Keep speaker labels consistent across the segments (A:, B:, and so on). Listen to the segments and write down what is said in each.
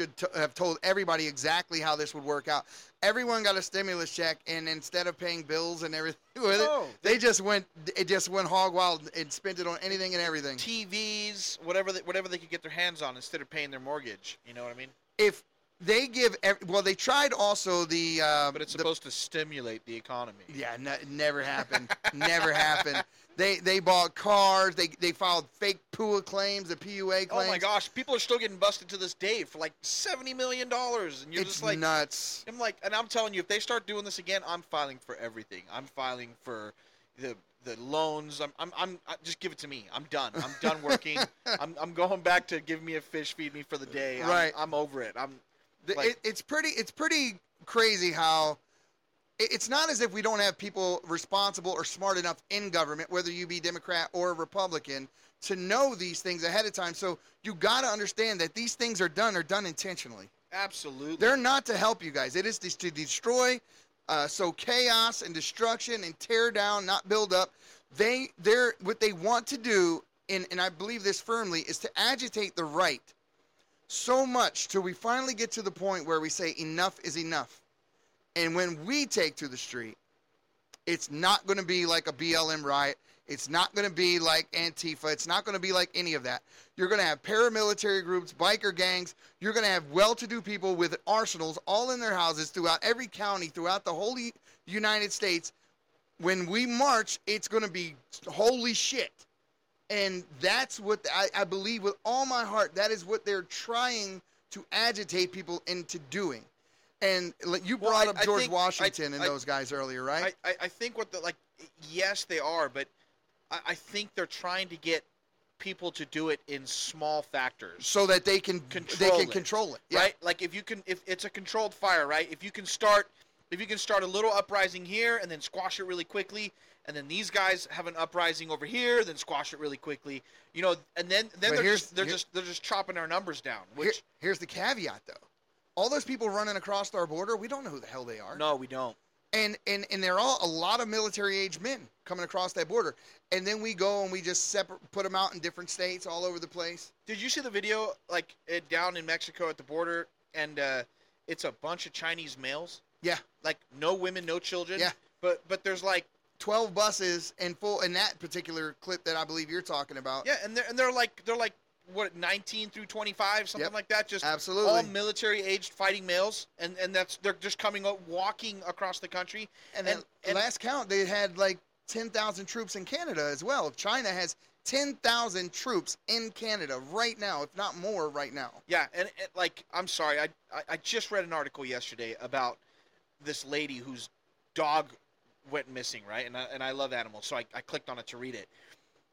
A: should t- have told everybody exactly how this would work out. Everyone got a stimulus check, and instead of paying bills and everything with
B: No,
A: it, they just went it just went hog wild and spent it on anything and everything.
B: TVs, whatever they, whatever they could get their hands on instead of paying their mortgage. You know what I mean?
A: If they give, ev- well, they tried also the. Uh,
B: But it's
A: the-
B: supposed to stimulate the economy.
A: Yeah, n- never happened. never happened. They they bought cars. They they filed fake PUA claims, the PUA claims.
B: Oh my gosh, people are still getting busted to this day for like seventy million dollars, and you're
A: it's
B: just like,
A: nuts.
B: I'm like, and I'm telling you, if they start doing this again, I'm filing for everything. I'm filing for the the loans. I'm, I'm, I'm I, just give it to me. I'm done. I'm done working. I'm, I'm going back to give me a fish, feed me for the day. I'm,
A: Right.
B: I'm over it. I'm like-
A: it, it's pretty it's pretty crazy how it's not as if we don't have people responsible or smart enough in government, whether you be Democrat or Republican, to know these things ahead of time. So you got to understand that these things are done are done intentionally.
B: absolutely.
A: They're not to help you guys. It is to destroy, uh, so chaos and destruction and tear down, not build up. They they're what they want to do, and and I believe this firmly, is to agitate the right so much till we finally get to the point where we say enough is enough. And when we take to the street, it's not going to be like a BLM riot. It's not going to be like Antifa. It's not going to be like any of that. You're going to have paramilitary groups, biker gangs. You're going to have well to do people with arsenals all in their houses throughout every county, throughout the whole United States. When we march, it's going to be holy shit. And that's what I, I believe with all my heart. That is what they're trying to agitate people into doing. And like, you
B: Well,
A: brought
B: I-
A: up George
B: think-
A: Washington
B: I-
A: and
B: I-
A: those guys earlier, right?
B: I, I, I think what the like, yes, they are, but I, I think they're trying to get people to do it in small factors.
A: so that they can
B: control they
A: can
B: it,
A: control it. Yeah.
B: right? Like if you can, if it's a controlled fire, right? If you can start, if you can start a little uprising here and then squash it really quickly, and then these guys have an uprising over here, then squash it really quickly, you know, and then then
A: But
B: they're just they're
A: here-
B: just they're just chopping our numbers down.
A: Here-
B: Which
A: here's the caveat, though. All those people running across our border, we don't know who the hell they are.
B: no, we don't.
A: And and and they're all a lot of military age men coming across that border. And then we go and we just separate, put them out in different states all over the place.
B: Did you see the video like it down in Mexico at the border, and uh, it's a bunch of Chinese males,
A: Yeah,
B: like no women, no children.
A: Yeah.
B: But but there's like
A: twelve buses and full in that particular clip that I believe you're talking about.
B: yeah, and they're and they're like they're like what 19 through 25 something
A: Yep.
B: like that just
A: Absolutely.
B: all military aged fighting males and and that's they're just coming up walking across the country
A: And then
B: and- and-
A: last count, they had like ten thousand troops in Canada as well. if China has ten thousand troops in Canada right now, if not more, right now.
B: yeah and, and like i'm sorry I, I i just read an article yesterday about this lady whose dog went missing right and I, and I love animals so I, I clicked on it to read it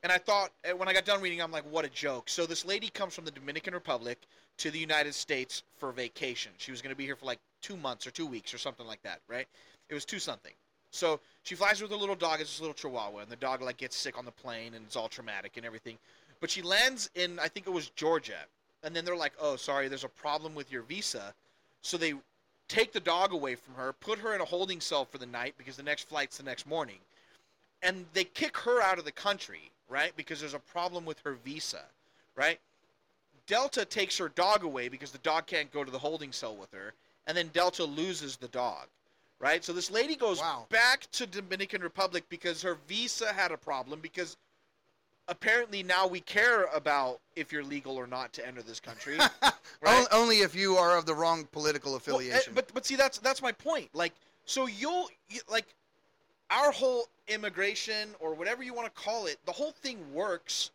B: and I thought eh, when I got done reading, I'm like, what a joke. So this lady comes from the Dominican Republic to the United States for vacation. She was going to be here for like two months or two weeks or something like that, right? It was two something. So she flies with her little dog. It's this little Chihuahua, and the dog like gets sick on the plane, and it's all traumatic and everything. But she lands in I think it was Georgia, and then they're like, oh, sorry, there's a problem with your visa. So they take the dog away from her, put her in a holding cell for the night because the next flight's the next morning and they kick her out of the country, right? Because there's a problem with her visa, right? Delta takes her dog away because the dog can't go to the holding cell with her, and then Delta loses the dog, right? So this lady goes
A: Wow.
B: back to Dominican Republic because her visa had a problem because apparently now we care about if you're legal or not to enter this country. Right.
A: Only if you are of the wrong political
B: Well, eh,
A: affiliation.
B: but but see that's that's my point. Like so you'll you, like our whole immigration or whatever you want to call it, the whole thing works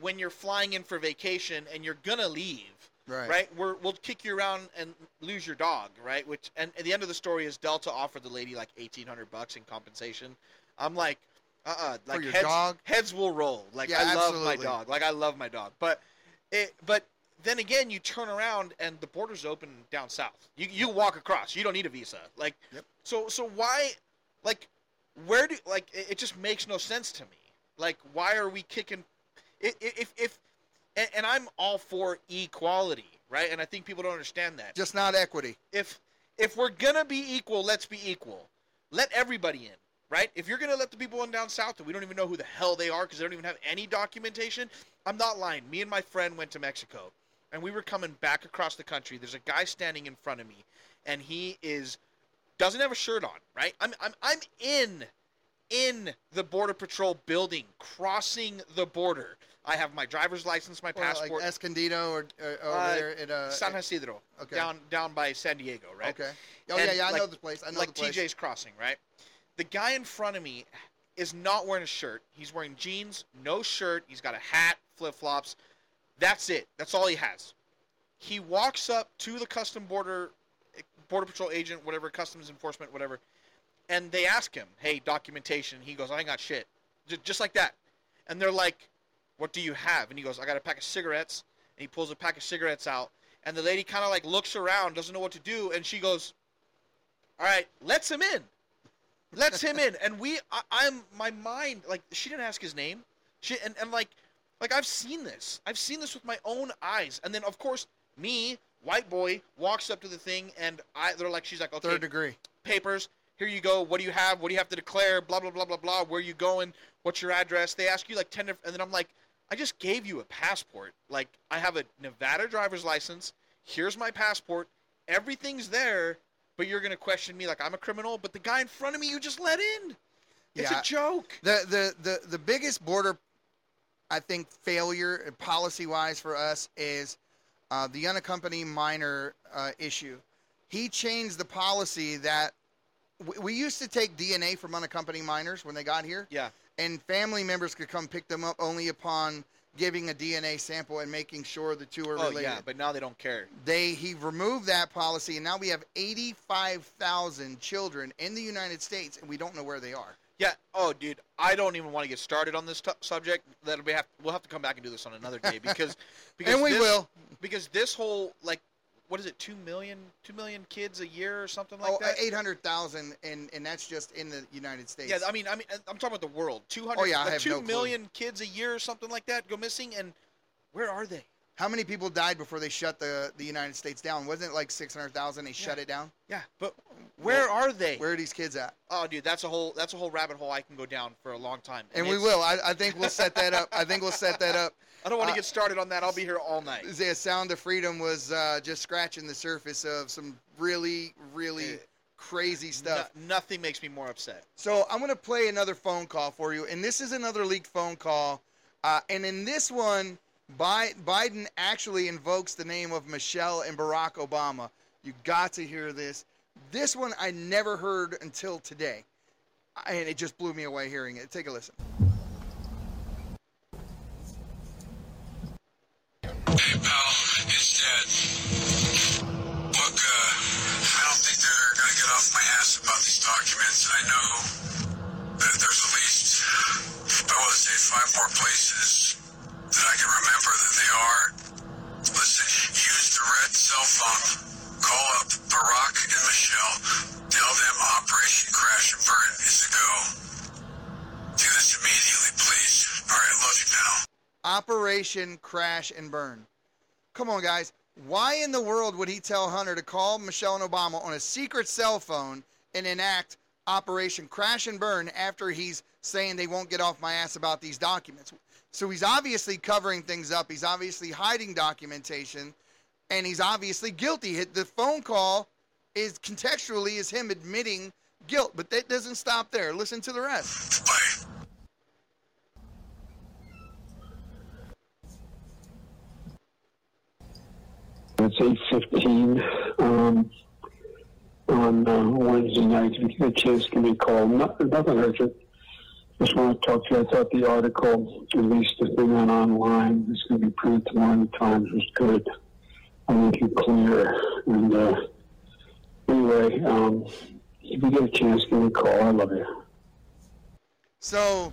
B: when you're flying in for vacation and you're gonna leave.
A: right.
B: Right? We're, we'll kick you around and lose your dog, right? Which and at the end of the story is Delta offered the lady like eighteen hundred bucks in compensation. I'm like, uh, uh like
A: your
B: heads,
A: dog?
B: heads will roll. Like
A: Yeah,
B: I love my dog. Like I love my dog, but it, but then again, you turn around and the border's open down south. You you walk across. You don't need a visa. Like
A: Yep.
B: so so why, like, where do like it, it just makes no sense to me. Like why are we kicking? i- i- If if and, and I'm all for equality, right? And I think people don't understand that.
A: Just not equity.
B: if if we're gonna be equal, let's be equal. Let everybody in, right? If you're gonna let the people in down south that we don't even know who the hell they are because they don't even have any documentation, I'm not lying. Me and my friend went to Mexico, and we were coming back across the country. There's a guy standing in front of me, and he is doesn't have a shirt on. Right? I'm I'm I'm in in the border patrol building, crossing the border. I have my driver's license, my
A: Well,
B: passport.
A: like Escondido or, or over
B: Uh,
A: there at uh,
B: San Ysidro,
A: okay.
B: down down by San Diego, right?
A: Okay. Oh
B: And,
A: yeah, yeah, I know
B: like-
A: the place. I know
B: like
A: the place.
B: TJ's Crossing, right? The guy in front of me is not wearing a shirt. He's wearing jeans, no shirt. He's got a hat, flip flops. That's it. That's all he has. He walks up to the custom border border patrol agent, whatever, customs enforcement, whatever, and they ask him, "Hey, documentation." He goes, "I ain't got shit," J- just like that. And they're like, "What do you have?" And he goes, "I got a pack of cigarettes." And he pulls a pack of cigarettes out, and the lady kind of like looks around, doesn't know what to do, and she goes, "All right, lets him in." lets him in and we I, i'm my mind like she didn't ask his name she and, and like like i've seen this i've seen this with my own eyes and then of course me white boy walks up to the thing and i they're like she's like okay
A: Third degree.
B: papers here you go what do you have what do you have to declare blah blah blah blah blah where you going what's your address they ask you like 10 diff- and then i'm like i just gave you a passport like i have a nevada driver's license here's my passport everything's there but you're gonna question me like i'm a criminal but the guy in front of me you just let in it's
A: Yeah.
B: a joke
A: The the the the biggest border, I think, failure policy wise for us is uh, the unaccompanied minor uh, issue. He changed the policy that we, we used to take DNA from unaccompanied minors when they got here,
B: yeah
A: and family members could come pick them up only upon giving a DNA sample and making sure the two are
B: oh
A: related.
B: yeah but now they don't care
A: They he removed that policy, and now we have 85,000 children in the United States, and we don't know where they are.
B: Yeah oh dude i don't even want to get started on this t- subject that'll be have we'll have to come back and do this on another day because because
A: and we
B: this-
A: will.
B: because this whole like what is it two million two million kids a year or something like
A: oh,
B: that
A: 800,000, and and that's just in the United States.
B: yeah i mean i mean i'm talking about the world 200
A: Oh, yeah, I
B: like
A: have
B: two
A: no clue.
B: million kids a year or something like that go missing and where are they
A: How many people died before they shut the the United States down? Wasn't it like 600,000? They shut it down.
B: yeah but where are they
A: Where are these kids at?
B: oh dude that's a whole that's a whole rabbit hole i can go down for a long time
A: And we will. I, I think we'll set that up. I think we'll set that up.
B: i don't want to
A: uh,
B: get started on that i'll be here all night
A: The Sound of Freedom was uh, just scratching the surface of some really, really crazy stuff.
B: No- nothing makes me more upset
A: So I'm going to play another phone call for you, and this is another leaked phone call. Uh, and in this one, Bi- Biden actually invokes the name of Michelle and Barack Obama. You got to hear this. This one I never heard until today, and it just blew me away hearing it. Take a listen.
C: Hey pal, it's Dad. Look, uh, I don't think they're gonna get off my ass about these documents. I know that there's at least, I want to say five more places that I can remember that they are. Listen, use the red cell phone. Call up Barack and Michelle. Tell them Operation Crash and Burn is a go. Do this immediately, please. All right, love you, pal.
A: Operation Crash and Burn. Come on, guys. Why in the world would he tell Hunter to call Michelle and Obama on a secret cell phone and enact Operation Crash and Burn after he's saying they won't get off my ass about these documents? So he's obviously covering things up. He's obviously hiding documentation, and he's obviously guilty. The phone call is contextually is him admitting guilt, but that doesn't stop there. Listen to the rest.
D: It's eight fifteen um, on uh, Wednesday night. If you get a chance, give me a call. Not, nothing urgent. Just want to talk to you. I thought the article, at least the thing on online, is going to be printed tomorrow in the Times, was good. I think you clear. And uh, anyway, um, if you get a chance, give me a call. I love you.
A: So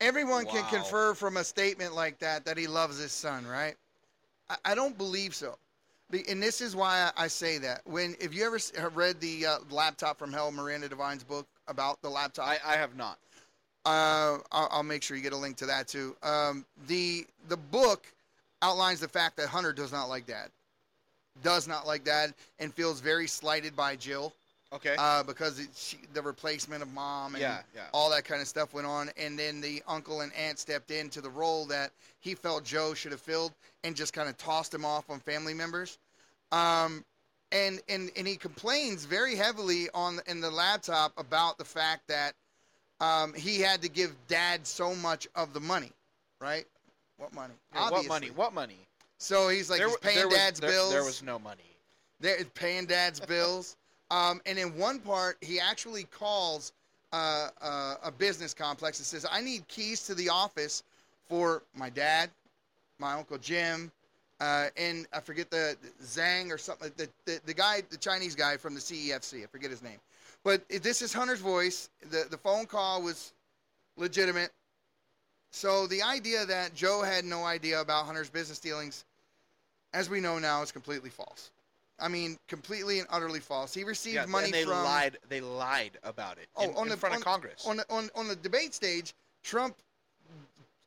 A: everyone can
B: Wow.
A: confer from a statement like that that he loves his son, right? I, I don't believe so. And this is why I I say that. When if you ever have read the uh, laptop from Hell, Miranda Devine's book about the laptop,
B: i i have not
A: uh, I'll, I'll make sure you get a link to that too. Um, the the book outlines the fact that Hunter does not like Dad, does not like Dad, and feels very slighted by Jill.
B: Okay.
A: uh, because it, she, the replacement of mom and
B: Yeah, yeah.
A: all that kind of stuff went on. And then the uncle and aunt stepped into the role that he felt Joe should have filled and just kind of tossed him off on family members. Um, and, and, and he complains very heavily on in the laptop about the fact that um, he had to give dad so much of the money, right? What money?
B: Yeah, what money? What money?
A: So he's like,
B: There
A: he's paying
B: there was-
A: dad's
B: there-
A: bills.
B: There was no money.
A: They're paying dad's bills. Um, and in one part, he actually calls uh, uh, a business complex and says, I need keys to the office for my dad, my Uncle Jim, uh, and I forget the Zhang or something. The, the, the guy, the Chinese guy from the CEFC, I forget his name. But this is Hunter's voice. The, the phone call was legitimate. So the idea that Joe had no idea about Hunter's business dealings, as we know now, is completely false. I mean, completely and utterly false. He received
B: Yeah,
A: money
B: and they
A: from
B: lied. They lied about it
A: Oh,
B: in,
A: on
B: in
A: the-
B: front
A: on-
B: of Congress.
A: on the, on on the debate stage. Trump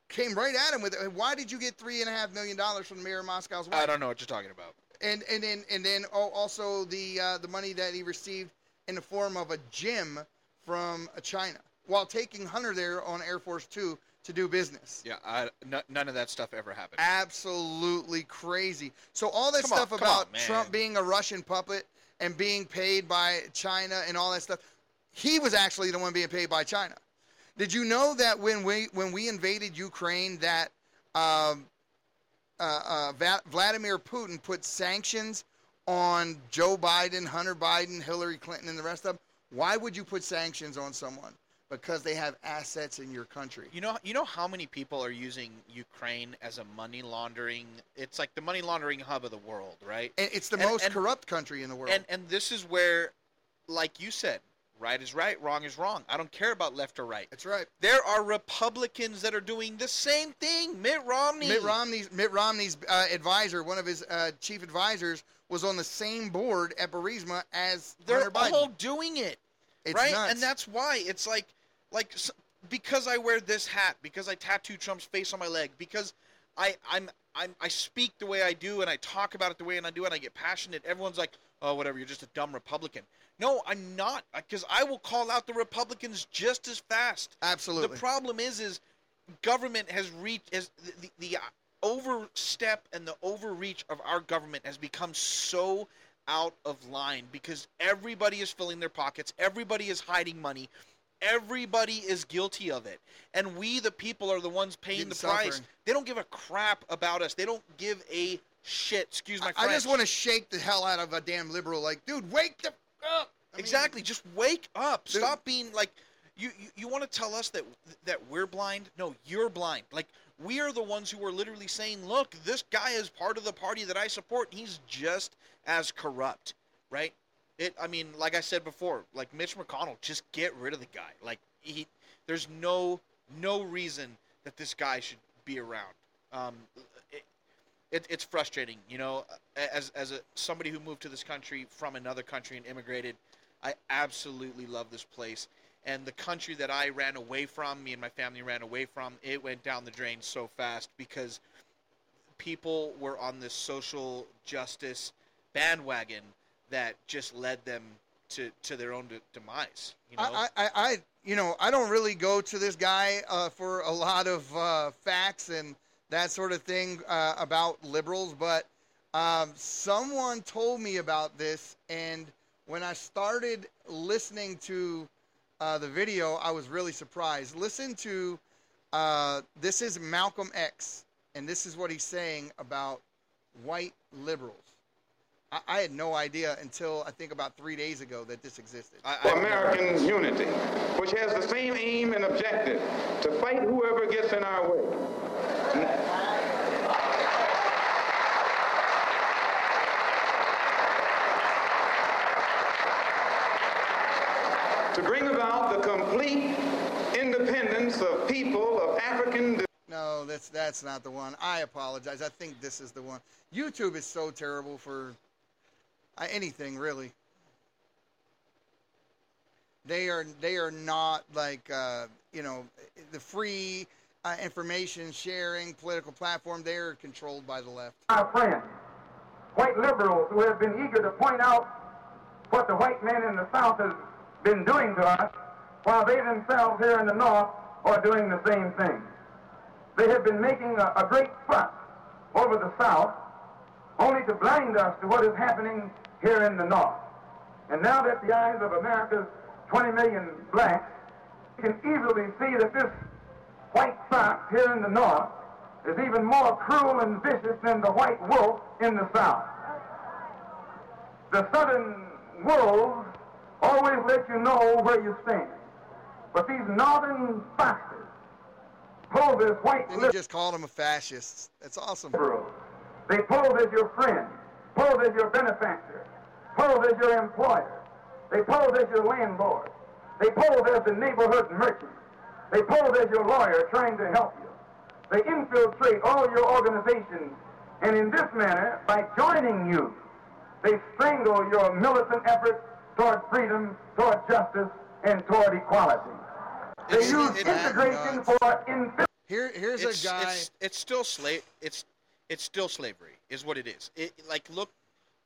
A: came right at him with, "Why did you get three and a half million dollars from the mayor of Moscow's wife?"
B: I don't know what you're talking about.
A: and and then and then oh, also the uh, the money that he received in the form of a gym from China while taking Hunter there on Air Force Two to do business.
B: Yeah, I, n- none of that stuff ever happened.
A: Absolutely crazy. So all that
B: Come
A: stuff
B: come
A: about
B: on.
A: Trump being a Russian puppet and being paid by China and all that stuff, he was actually the one being paid by China. Did you know that when we when we invaded Ukraine, that um, uh, uh, Vladimir Putin put sanctions on Joe Biden, Hunter Biden, Hillary Clinton, and the rest of them? Why would you put sanctions on someone? Because they have assets in your country.
B: You know, you know how many people are using Ukraine as a money laundering? It's like the money laundering hub of the world, right?
A: And it's the
B: And-
A: most
B: and-
A: corrupt country in the world.
B: And and this is where, like you said, right is right, wrong is wrong. I don't care about left or right.
A: That's right.
B: There are Republicans that are doing the same thing. Mitt Romney.
A: Mitt Romney's Mitt Romney's uh, advisor, one of his uh, chief advisors, was on the same board at Burisma as
B: They're all doing it,
A: it's
B: right?
A: nuts.
B: And that's why it's like, like because I wear this hat, because I tattoo Trump's face on my leg, because I I'm I'm I speak the way I do and I talk about it the way and I do and I get passionate. Everyone's like, oh whatever, you're just a dumb Republican. No, I'm not, uh, because I will call out the Republicans just as fast.
A: absolutely.
B: The problem is, is government has reached has the, the, the overstep and the overreach of our government has become so out of line because everybody is filling their pockets, everybody is hiding money, everybody is guilty of it, and we the people are the ones paying
A: Getting
B: the price.
A: suffering.
B: They don't give a crap about us. They don't give a shit. Excuse my
A: I,
B: French.
A: I just want to shake the hell out of a damn liberal. Like, dude, wake the up. I mean,
B: exactly. Just wake up.
A: Dude.
B: Stop being like you. You, you want to tell us that that we're blind? No, you're blind. Like we are the ones who are literally saying, "Look, this guy is part of the party that I support. He's just as corrupt, right?" It. I mean, like I said before, like Mitch McConnell, just get rid of the guy. Like he, there's no no reason that this guy should be around. Um, it, it, it's frustrating, you know, as as a somebody who moved to this country from another country and immigrated. I absolutely love this place. And the country that I ran away from, me and my family ran away from, it went down the drain so fast because people were on this social justice bandwagon that just led them to, to their own de- demise. You know?
A: I, I, I, you know, I don't really go to this guy uh, for a lot of uh, facts and that sort of thing uh, about liberals, but um, someone told me about this, and when I started listening to uh, the video, I was really surprised. Listen to uh, this is Malcolm X, and this is what he's saying about white liberals. I, I had no idea until I think about three days ago that this existed.
B: I,
E: American unity, which has the same aim and objective to fight whoever gets in our way. To bring about the complete independence of people of African
A: No, that's that's not the one. I apologize. I think this is the one. YouTube is so terrible for uh, anything really. They are they are not like uh, you know the free uh, information sharing political platform. They are controlled by the left.
F: our friends, white liberals who have been eager to point out
E: what the white man in the South has been doing to us, while they themselves here in the North are doing the same thing. They have been making a, a great fuss over the South, only to blind us to what is happening here in the North. And now that the eyes of America's 20 million blacks can easily see that this white fox here in the North is even more cruel and vicious than the white wolf in the South. The Southern wolves always let you know where you stand. But these northern foxes pose as white
A: he just called him a fascist. That's awesome.
E: They pose as your friend, pose as your benefactor, pose as your employer. They pose as your landlord. They pose as the neighborhood merchant. They pose as your lawyer trying to help you. They infiltrate all your organizations, and in this manner, by joining you, they strangle your militant efforts toward freedom, toward justice, and toward equality. They
A: It's-
E: use
A: it-
E: integration
A: nuts.
E: for infiltration.
A: Here, here's
B: it's,
A: a guy.
B: It's, it's still slave. It's it's still slavery, is what it is. It like look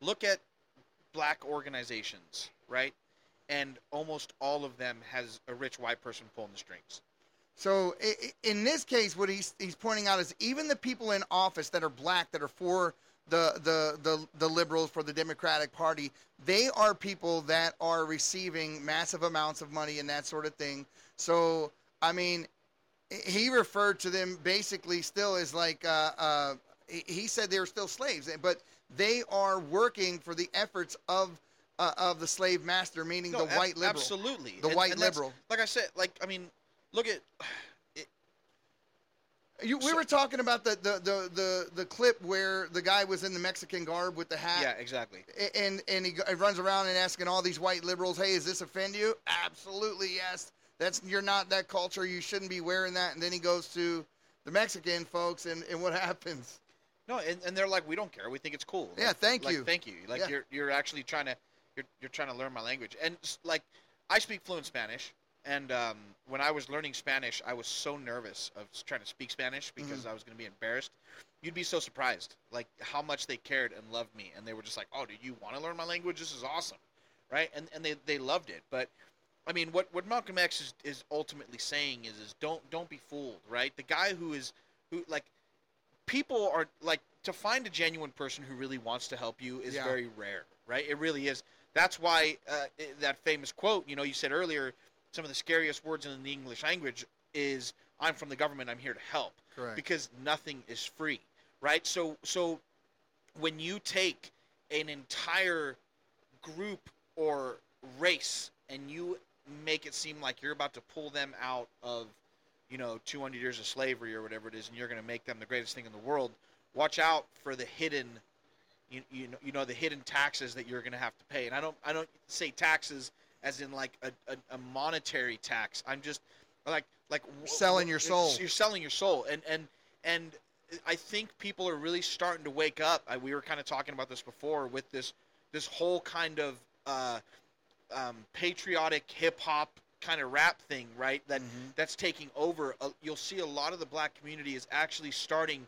B: look at black organizations, right? And almost all of them has a rich white person pulling the strings.
A: So i- i- in this case, what he's he's pointing out is even the people in office that are black that are for the the the, the liberals for the Democratic Party, they are people that are receiving massive amounts of money and that sort of thing. So I mean, he referred to them basically still as like uh, uh, he said they were still slaves, but they are working for the efforts of uh, of the slave master, meaning
B: No,
A: the
B: ab-
A: white liberal.
B: Absolutely.
A: The white
B: that's-
A: liberal.
B: Like I said, like I mean, look at
A: You, we
B: So-
A: were talking about the, the, the, the, the clip where the guy was in the Mexican garb with the hat.
B: yeah,
A: exactly. and and he, he runs around and asking all these white liberals, "Hey, does this offend you?" Absolutely, yes. That's you're not that culture. You shouldn't be wearing that. And then he goes to the Mexican folks, and, and what happens?
B: No, and, and they're like, we don't care. We think it's cool.
A: Yeah,
B: Like-
A: thank
B: like,
A: you.
B: Thank you. Like
A: Yeah.
B: you're you're actually trying to you're you're trying to learn my language. And like I speak fluent Spanish, and um, when I was learning Spanish, I was so nervous of trying to speak Spanish
A: Mm-hmm.
B: because I was going to be embarrassed. You'd be so surprised, like how much they cared and loved me, and they were just like, "Oh, do you want to learn my language? This is awesome." Right? And and they they loved it, but. I mean, what, what Malcolm X is, is ultimately saying is is don't don't be fooled, right? The guy who is who like people are like to find a genuine person who really wants to help you is
A: Yeah.
B: very rare, right? It really is. That's why uh, that famous quote, you know, you said earlier, some of the scariest words in the English language is "I'm from the government. I'm here to help."
A: Correct.
B: Because nothing is free, right? So so when you take an entire group or race and you make it seem like you're about to pull them out of you know 200 years of slavery or whatever it is and you're going to make them the greatest thing in the world watch out for the hidden you, you know you know the hidden taxes that you're going to have to pay and i don't i don't say taxes as in like a, a, a monetary tax i'm just like like
A: Selling your soul.
B: you're selling your soul and and and i think people are really starting to wake up I, we were kind of talking about this before with this this whole kind of uh, um, patriotic hip hop kind of rap thing, right? That
A: Mhm.
B: that's taking over. Uh, you'll see a lot of the black community is actually starting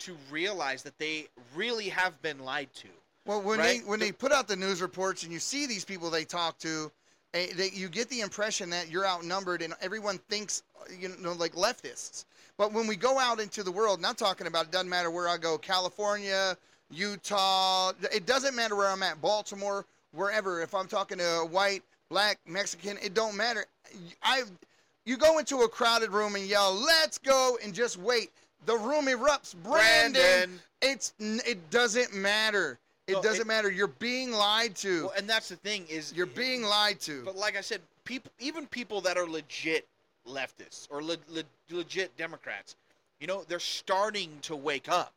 B: to realize that they really have been lied to.
A: Well, when
B: Right?
A: they when
B: The-
A: they put out the news reports and you see these people they talk to, eh, they, you get the impression that you're outnumbered and everyone thinks you know like leftists. But when we go out into the world, not talking about it doesn't matter where I go, California, Utah, it doesn't matter where I'm at, Baltimore, wherever. If I'm talking to a white, black, Mexican, it don't matter. I you go into a crowded room and yell, "Let's go!" and just wait. The room erupts. Brandon,
B: Brandon.
A: it's it doesn't matter. It
B: No,
A: doesn't
B: it-
A: matter. You're being lied to.
B: Well, and that's the thing is
A: You're being lied to.
B: But like I said, people, even people that are legit leftists or le- le- legit Democrats, you know, they're starting to wake up,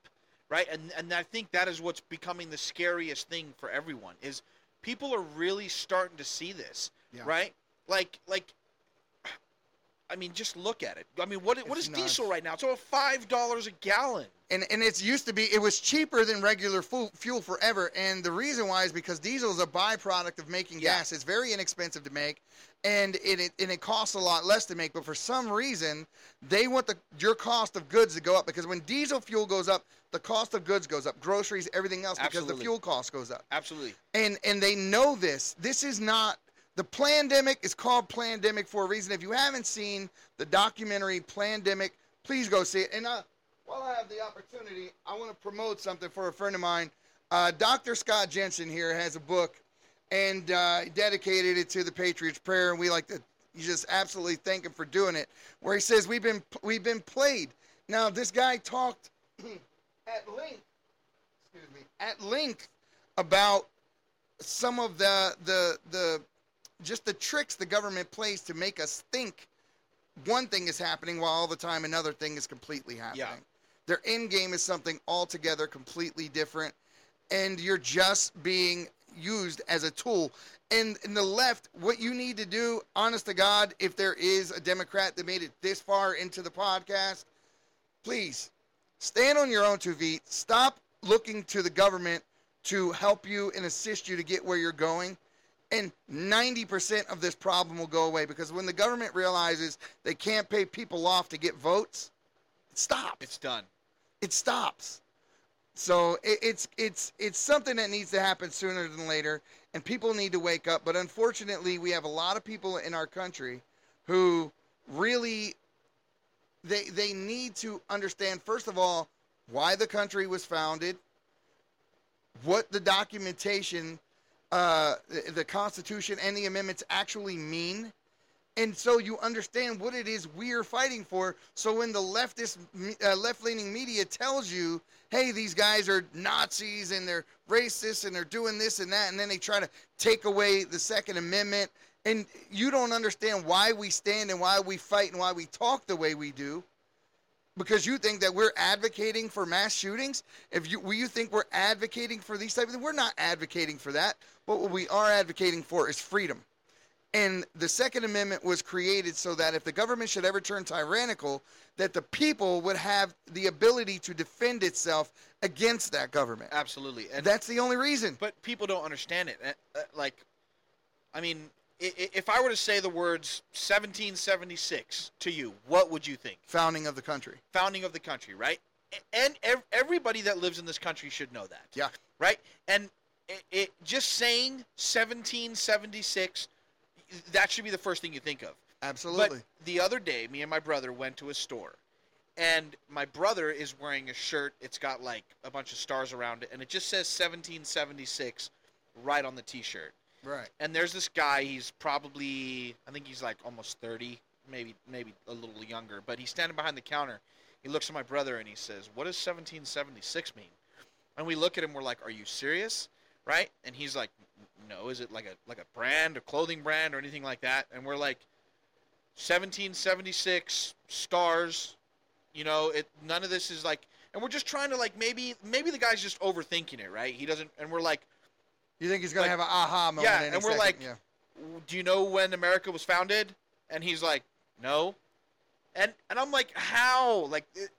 B: right? And and I think that is what's becoming the scariest thing for everyone is people are really starting to see this,
A: Yeah.
B: right? Like like I mean, just look at it. I mean, what what
A: It's
B: is diesel right now? It's over five dollars a gallon.
A: and and it's used to be it was cheaper than regular fu- fuel forever and the reason why is because diesel is a byproduct of making
B: Yeah.
A: gas it's very inexpensive to make and it, it and it costs a lot less to make but for some reason they want the your cost of goods to go up because when diesel fuel goes up the cost of goods goes up groceries everything else because the fuel cost goes up
B: Absolutely.
A: and and they know this. This is not the pandemic is called pandemic for a reason. If you haven't seen the documentary Pandemic, please go see it. And uh, while I have the opportunity, I want to promote something for a friend of mine. Uh, Dr. Scott Jensen here has a book, and uh, dedicated it to the Patriots' prayer, and we like to just absolutely thank him for doing it. Where he says we've been we've been played. Now this guy talked at length, excuse me, at length about some of the the the just the tricks the government plays to make us think one thing is happening while all the time another thing is completely happening.
B: Yeah.
A: Their end game is something altogether completely different, and you're just being used as a tool. And in the left, what you need to do, honest to God, if there is a Democrat that made it this far into the podcast, please stand on your own two feet. Stop looking to the government to help you and assist you to get where you're going. And 90% of this problem will go away because when the government realizes they can't pay people off to get votes, it stops.
B: It's done.
A: It stops. So it, it's it's it's something that needs to happen sooner than later, and people need to wake up. But unfortunately, we have a lot of people in our country who really they they need to understand first of all why the country was founded, what the documentation, uh, the, Constitution and the amendments actually mean, and so you understand what it is we are fighting for. So when the leftist, uh, left-leaning media tells you, "Hey, these guys are Nazis and they're racist and they're doing this and that," and then they try to take away the Second Amendment, and you don't understand why we stand and why we fight and why we talk the way we do, because you think that we're advocating for mass shootings. If you you think we're advocating for these types, of things, we're not advocating for that. But what we are advocating for is freedom. And the Second Amendment was created so that if the government should ever turn tyrannical, that the people would have the ability to defend itself against that government.
B: Absolutely. And
A: That's the only reason.
B: but people don't understand it. Uh, uh, Like, I mean, if I were to say the words 1776 to you, what would you think?
A: Founding of the country.
B: Founding of the country, right? And ev- everybody that lives in this country should know that.
A: Yeah.
B: Right? And it, it just saying 1776, that should be the first thing you think of.
A: Absolutely.
B: But the other day, me and my brother went to a store, and my brother is wearing a shirt. It's got like a bunch of stars around it, and it just says 1776 right on the T-shirt.
A: Right.
B: And there's this guy. He's probably, I think he's like almost 30, maybe maybe a little younger. But he's standing behind the counter. He looks at my brother and he says, "What does 1776 mean?" And we look at him. We're like, "Are you serious?" Right? And he's like, "No. Is it like a like a brand, a clothing brand, or anything like that?" And we're like, 1776 stars. You know, it none of this is like, and we're just trying to like maybe maybe the guy's just overthinking it, right? He doesn't, and we're like,
A: You think he's going
B: like-
A: to have an aha moment?
B: Yeah, and we're
A: second.
B: like-
A: yeah.
B: do you know when America was founded? And he's like, no. And and I'm like, how? Like, it,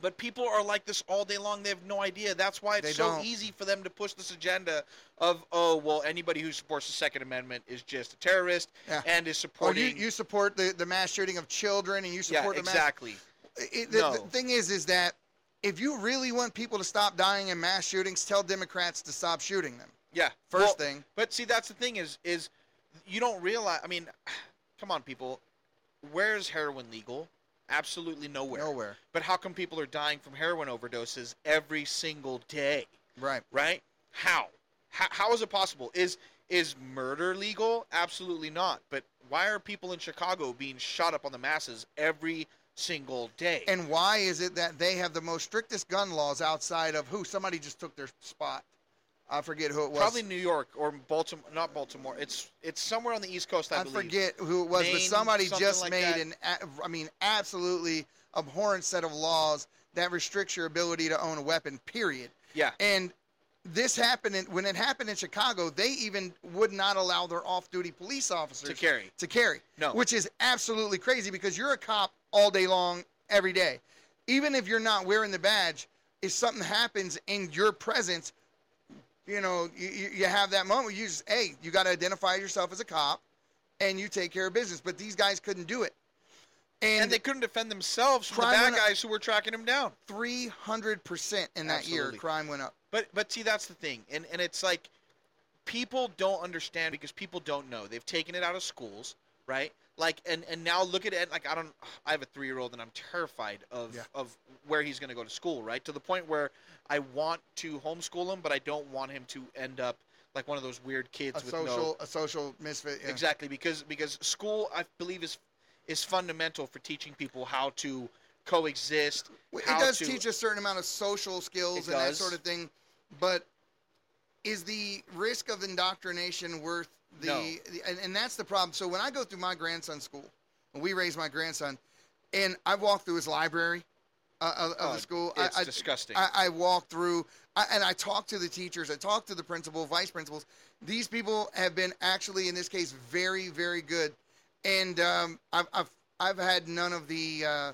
B: but people are like this all day long. They have no idea. That's why it's
A: They
B: so
A: don't.
B: easy for them to push this agenda of, oh, well, anybody who supports the Second Amendment is just a terrorist
A: Yeah.
B: and is
A: Oh,
B: supporting.
A: you, you support the, the mass shooting of children and you
B: yeah,
A: support the mass
B: exactly.
A: The,
B: No.
A: the thing is, is that if you really want people to stop dying in mass shootings, tell Democrats to stop shooting them.
B: Yeah.
A: First
B: Well,
A: thing.
B: But see, that's the thing is, is you don't realize. I mean, come on, people. Where is heroin legal? Absolutely nowhere.
A: Nowhere.
B: But how come people are dying from heroin overdoses every single day?
A: Right.
B: Right? How? How, how is it possible? Is is murder legal? Absolutely not. But why are people in Chicago being shot up on the masses every single day?
A: And why is it that they have the most strictest gun laws outside of who? Somebody just took their spot. I forget who it was.
B: Probably New York or Baltimore. Not Baltimore. It's it's somewhere on the East Coast. I,
A: I forget who it was, but somebody just
B: like
A: made
B: that.
A: an, I mean, absolutely abhorrent set of laws that restricts your ability to own a weapon. Period.
B: Yeah.
A: And this happened in, when it happened in Chicago. They even would not allow their off-duty police officers
B: To carry.
A: To carry.
B: No.
A: Which is absolutely crazy because you're a cop all day long, every day. Even if you're not wearing the badge, if something happens in your presence, you know, you, you have that moment. where You just, hey, you got to identify yourself as a cop, and you take care of business. But these guys couldn't do it,
B: and,
A: and
B: they couldn't defend themselves from the bad guys who were tracking them down.
A: three hundred percent in that year, crime went up.
B: But but see that's the thing, and and it's like people don't understand because people don't know. They've taken it out of schools, right? Like and and now look at it. Like I don't. I have a three year old and I'm terrified of
A: Yeah.
B: of where he's going to go to school, right? To the point where I want to homeschool him, but I don't want him to end up like one of those weird kids
A: A
B: with
A: social,
B: no
A: a social misfit. yeah.
B: exactly because because school I believe is is fundamental for teaching people how to coexist.
A: It does
B: to-
A: teach a certain amount of social skills and that sort of thing, but is the risk of indoctrination worth the,
B: No.
A: the and, and that's the problem. So when I go through my grandson's school, when we raise my grandson, and I walk through his library uh, of, of
B: Oh,
A: the school,
B: It's
A: I, I,
B: disgusting.
A: I, I walk through I, and I talk to the teachers. I talk to the principal, vice principals. These people have been actually, in this case, very, very good. And um, I've, I've I've had none of the, uh,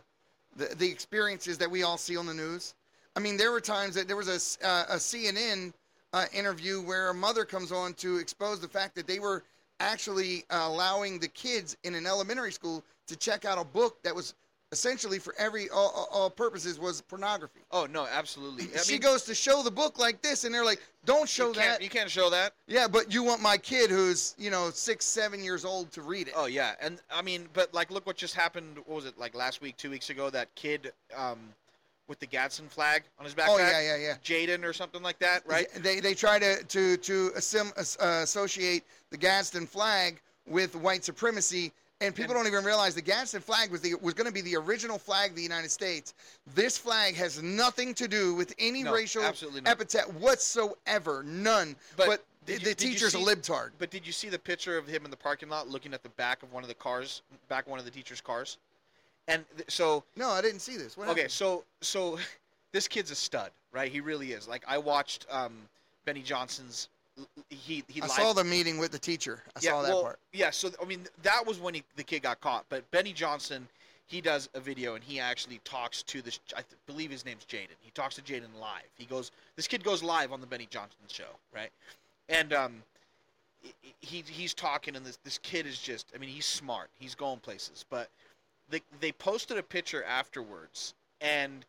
A: the the experiences that we all see on the news. I mean, there were times that there was a uh, a CNN uh, interview where a mother comes on to expose the fact that they were actually uh, allowing the kids in an elementary school to check out a book that was essentially for every all, all- purposes was pornography
B: oh no, absolutely. I
A: she
B: mean,
A: goes to show the book like this, and they're like, "Don't show
B: you
A: that."
B: You can't show that.
A: Yeah, but you want my kid who's you know six, seven years old to read it.
B: Oh yeah, and I mean, but like, look what just happened. What was it like last week, two weeks ago? That kid um, with the Gadsden flag on his backpack.
A: Oh, yeah, yeah, yeah.
B: Jaden or something like that, right?
A: They they try to to to assim- uh, associate the Gadsden flag with white supremacy, and people
B: And-
A: don't even realize the Gadsden flag was the was going to be the original flag of the United States. This flag has nothing to do with any
B: No,
A: racial
B: absolutely
A: epithet whatsoever, none.
B: But
A: But,
B: did
A: the,
B: you-
A: the
B: you
A: teacher's
B: see-
A: a libtard.
B: But did you see the picture of him in the parking lot looking at the back of one of the cars, back of one of the teacher's cars? And th- so
A: No, I didn't see this. What
B: okay,
A: happened?
B: so so this kid's a stud, right? He really is. Like I watched um, Benny Johnson's. He he.
A: I
B: live-
A: saw the meeting with the teacher. I saw that
B: well,
A: part.
B: Yeah, so I mean that was when he, the kid got caught. But Benny Johnson, he does a video and he actually talks to this. I believe his name's Jaden. He talks to Jaden live. He goes. This kid goes live on the Benny Johnson show, right? And um, he he's talking and this this kid is just. I mean, he's smart. He's going places. But they they posted a picture afterwards and.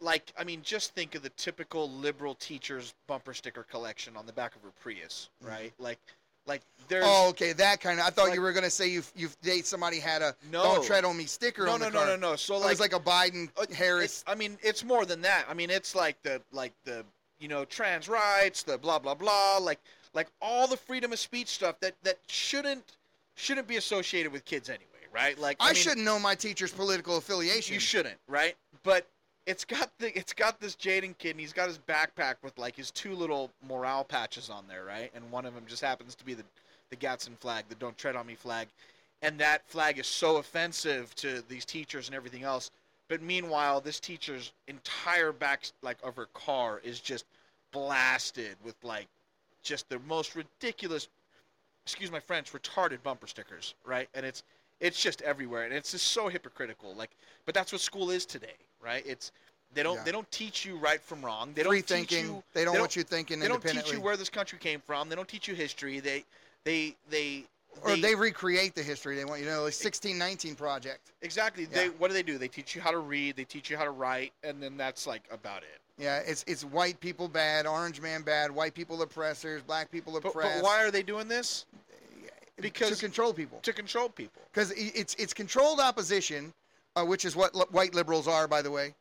B: Like I mean, just think of the typical liberal teacher's bumper sticker collection on the back of her Prius, right? Like, like there's
A: Mm-hmm. Oh, okay, that kind of. I thought
B: like-
A: you were gonna say you've you've date somebody had a
B: No.
A: "Don't tread on me" sticker
B: no,
A: on
B: no,
A: the
B: no,
A: car.
B: no, no. So
A: it
B: like,
A: was like a Biden
B: uh,
A: Harris.
B: I mean, it's more than that. I mean, it's like the like the you know trans rights, the blah blah blah, like like all the freedom of speech stuff that that shouldn't shouldn't be associated with kids anyway, right? Like
A: I,
B: mean,
A: shouldn't know my teacher's political affiliation.
B: You shouldn't, right? But it's got the it's got this Jaden kid, and he's got his backpack with like his two little morale patches on there, right? And one of them just happens to be the the Gadsden flag, the "Don't Tread on Me" flag, and that flag is so offensive to these teachers and everything else. But meanwhile, this teacher's entire back like of her car is just blasted with like just the most ridiculous excuse my French, retarded bumper stickers, right? And it's it's just everywhere, and it's just so hypocritical. Like, but that's what school is today, right? It's they don't
A: Yeah.
B: they don't teach you right from wrong. They
A: Free
B: don't teach
A: thinking.
B: you.
A: they don't
B: they
A: want you thinking
B: They don't teach you where this country came from. They don't teach you history. They they they.
A: or they recreate the history. They want you to know, like 1619 project.
B: exactly.
A: Yeah.
B: They what do they do? They teach you how to read. They teach you how to write, and then that's like about it.
A: Yeah, it's it's white people bad, orange man bad, white people oppressors, black people
B: But,
A: oppressed.
B: but why are they doing this? Because
A: to control people.
B: to control people.
A: because it's it's controlled opposition, uh, which is what li- white liberals are, by the way.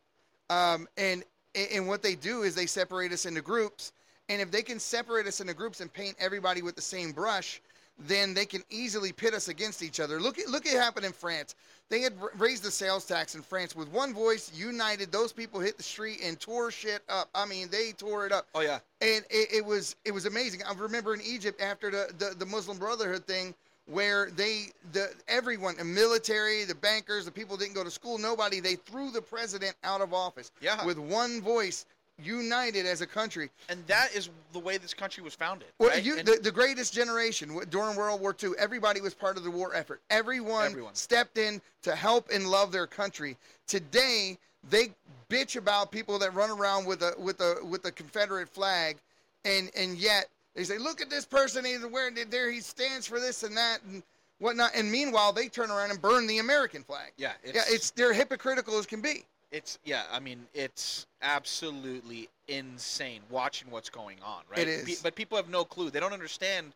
A: Um, and and what they do is they separate us into groups, and if they can separate us into groups and paint everybody with the same brush, then they can easily pit us against each other. Look at look at what happened in France. They had r- raised the sales tax in France with one voice, united. Those people hit the street and tore shit up. I mean, they tore it up
B: Oh yeah.
A: and it, it was it was amazing. I remember in Egypt after the, the, the Muslim Brotherhood thing, where they the everyone, the military, the bankers, the people didn't go to school, nobody. They threw the president out of office
B: Yeah.
A: with one voice. United as a country.
B: and that is the way this country was founded.
A: Well,
B: right?
A: you, the, the greatest generation during World War II, everybody was part of the war effort. Everyone,
B: Everyone.
A: stepped in to help and love their country. Today, they bitch about people that run around with a with a with a Confederate flag, and and yet they say, "Look at this person. He's wearing it there. He stands for this and that and whatnot." And meanwhile, they turn around and burn the American flag.
B: yeah,
A: yeah,
B: it's,
A: it's they're hypocritical as can be.
B: It's yeah. I mean, it's absolutely insane watching what's going on. Right.
A: It is.
B: Pe- but people have no clue. They don't understand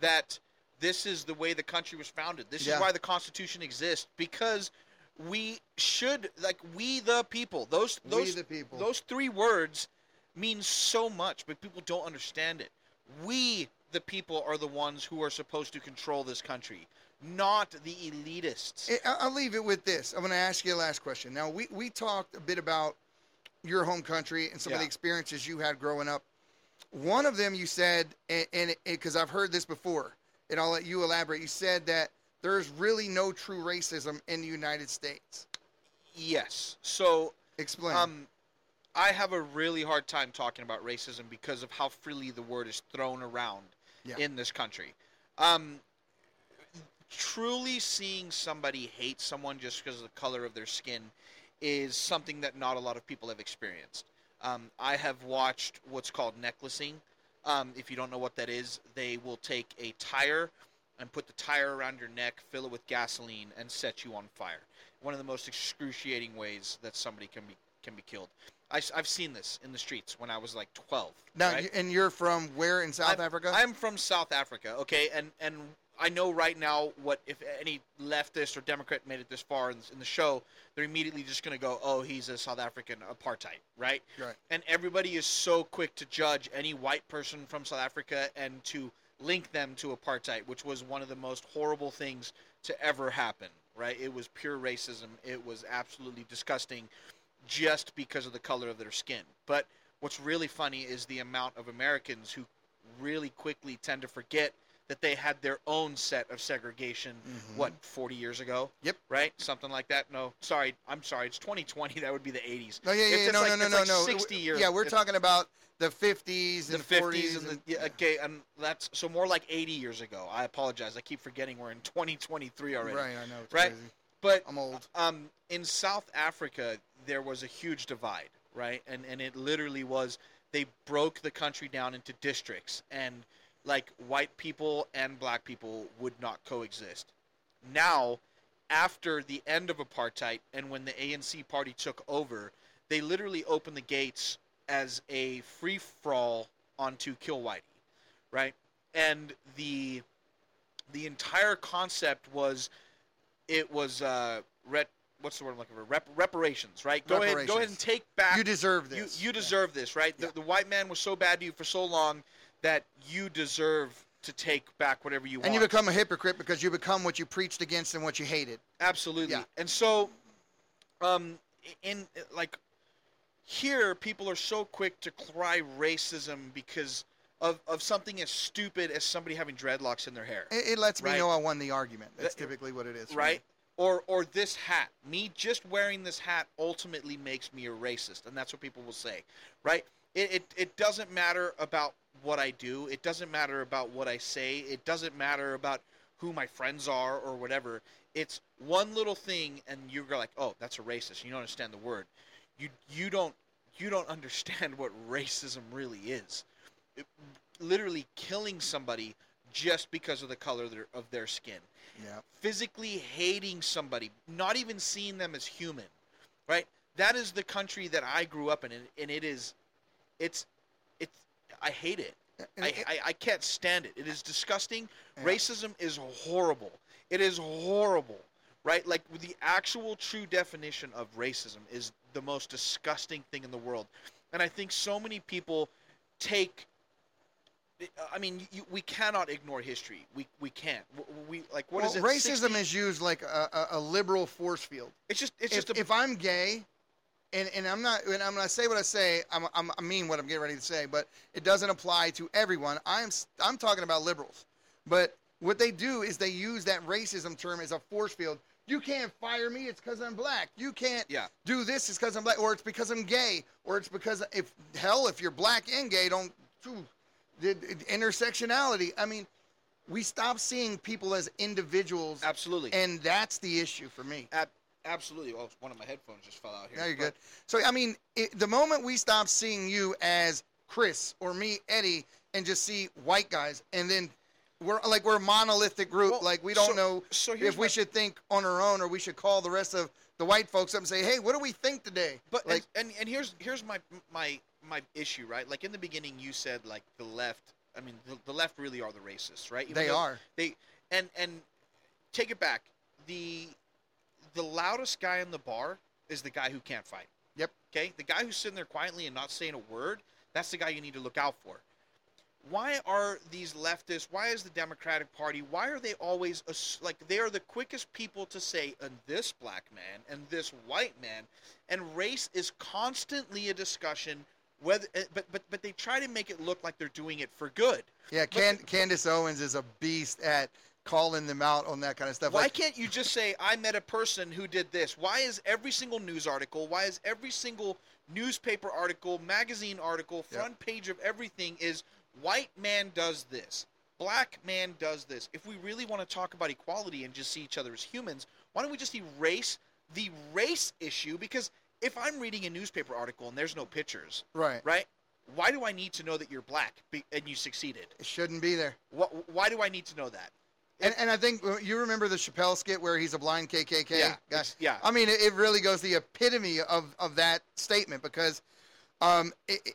B: that this is the way the country was founded. This
A: Yeah.
B: is why the Constitution exists because we should like we the people. Those
A: We
B: those
A: the people.
B: those three words mean so much, but people don't understand it. We the people are the ones who are supposed to control this country, not the elitists.
A: I- I'll leave it with this. I'm going to ask you a last question. Now, we, we talked a bit about your home country and some of the experiences you had growing up. One of them you said, and because I've heard this before, and I'll let you elaborate. You said that there's really no true racism in the United States.
B: yes. So
A: Explain.
B: Um, I have a really hard time talking about racism because of how freely the word is thrown around
A: Yeah.
B: in this country. Um, truly seeing somebody hate someone just because of the color of their skin is something that not a lot of people have experienced. Um, I have watched what's called necklacing. Um, if you don't know what that is, they will take a tire and put the tire around your neck, fill it with gasoline, and set you on fire. One of the most excruciating ways that somebody can be can be killed. I, have seen this in the streets when I was like 12.
A: now,
B: right?
A: and you're from where in South
B: I'm,
A: Africa?
B: I'm from South Africa, okay, and and I know right now what if any leftist or Democrat made it this far in, in the show, they're immediately just going to go, "Oh, he's a South African apartheid," right?
A: Right.
B: And everybody is so quick to judge any white person from South Africa and to link them to apartheid, which was one of the most horrible things to ever happen, right? It was pure racism. It was absolutely disgusting just because of the color of their skin. But what's really funny is the amount of Americans who really quickly tend to forget that they had their own set of segregation
A: Mhm.
B: what 40 years ago
A: Yep.
B: right something like that no sorry i'm sorry it's 2020 that would be the 80s
A: no, yeah, yeah, yeah, no,
B: like-
A: no, no, no,
B: like
A: no.
B: 60 years
A: Yeah, we're talking about the 50s
B: the
A: and
B: 50s
A: 40s.
B: and the
A: and-
B: yeah, okay and that's so more like 80 years ago i apologize i keep forgetting we're in 2023 already
A: Right, I know. It's
B: Right.
A: crazy.
B: but
A: I'm old.
B: um, in South Africa, there was a huge divide, right? And and it literally was they broke the country down into districts, and like white people and black people would not coexist. Now, after the end of apartheid and when the ANC party took over, they literally opened the gates as a free for all onto kill Whitey, right? And the the entire concept was it was uh ret what's the word I'm looking for Rep- reparations right go ahead go ahead and take back
A: You deserve this.
B: you deserve this right
A: Yeah.
B: the, the white man was so bad to you for so long that you deserve to take back whatever you want.
A: and you become a hypocrite because you become what you preached against and what you hated.
B: absolutely
A: Yeah.
B: and so um in like here people are so quick to cry racism because of, of something as stupid as somebody having dreadlocks in their hair
A: It, it lets me know I won the argument. That's
B: That-
A: typically what it is.
B: right? Or or this hat. Me just wearing this hat ultimately makes me a racist, and that's what people will say, right? It, it it doesn't matter about what I do. It doesn't matter about what I say. It doesn't matter about who my friends are or whatever. It's one little thing, and you're like, oh, that's a racist. You don't understand the word. You you don't you don't understand what racism really is. It, literally killing somebody just because of the color of their, of their skin
A: Yeah.
B: physically hating somebody, not even seeing them as human, right? That is the country that I grew up in, and, and it is, it's, it's, I hate it. I,
A: it-
B: I, I can't stand it. It is disgusting.
A: Yeah.
B: Racism is horrible. It is horrible, right? Like the actual true definition of racism is the most disgusting thing in the world, and I think so many people take. I mean, you, we cannot ignore history. We we can't. We like what
A: well,
B: is it?
A: racism
B: 60
A: is used like a, a, liberal force field.
B: It's just it's
A: if,
B: just a,
A: if I'm gay, and, and I'm not, and I'm gonna say what I say, I'm, I'm, I mean what I'm getting ready to say, but it doesn't apply to everyone. I'm I'm talking about liberals, but what they do is they use that racism term as a force field. You can't fire me. It's because I'm black. You can't
B: Yeah.
A: do this. It's because I'm black, or it's because I'm gay, or it's because if hell, if you're black and gay, don't the intersectionality. I mean, we stop seeing people as individuals,
B: Absolutely.
A: and that's the issue for me.
B: Ab- absolutely. Well, one of my headphones just fell out here.
A: Now you're
B: but-
A: good. So I mean, it, the moment we stop seeing you as Chris or me, Eddie, and just see white guys, and then we're like we're a monolithic group.
B: Well,
A: like we don't
B: so-
A: know
B: so
A: if we should think on our own or we should call the rest of the white folks up and say, "Hey, what do we think today?"
B: But
A: like,
B: and, and and here's here's my my my issue, right? Like in the beginning, you said like the left. I mean, the, the left really are the racists, right? Even
A: they are.
B: They and and take it back. The the loudest guy in the bar is the guy who can't fight.
A: Yep.
B: Okay. The guy who's sitting there quietly and not saying a word. That's the guy you need to look out for. Why are these leftists? Why is the Democratic Party? Why are they always like they are the quickest people to say, "And this black man and this white man," and race is constantly a discussion. Whether, eh, but but but they try to make it look like they're doing it for good.
A: Yeah,
B: But-
A: Can- Candace Owens is a beast at calling them out on that kind of stuff.
B: Why
A: Like,
B: can't you just say I met a person who did this? Why is every single news article, why is every single newspaper article, magazine article,
A: Yeah.
B: front page of everything is white man does this, black man does this? If we really want to talk about equality and just see each other as humans, why don't we just erase the race issue? Because if I'm reading a newspaper article and there's no pictures,
A: right?
B: right? Why do I need to know that you're black and you succeeded?
A: It shouldn't be there.
B: Wh- Why do I need to know that?
A: And, and I think uh, you remember the Chappelle skit where he's a blind KKK
B: Yeah,
A: guy.
B: yeah.
A: I mean, it, it really goes the epitome of, of that statement because, um, it, it-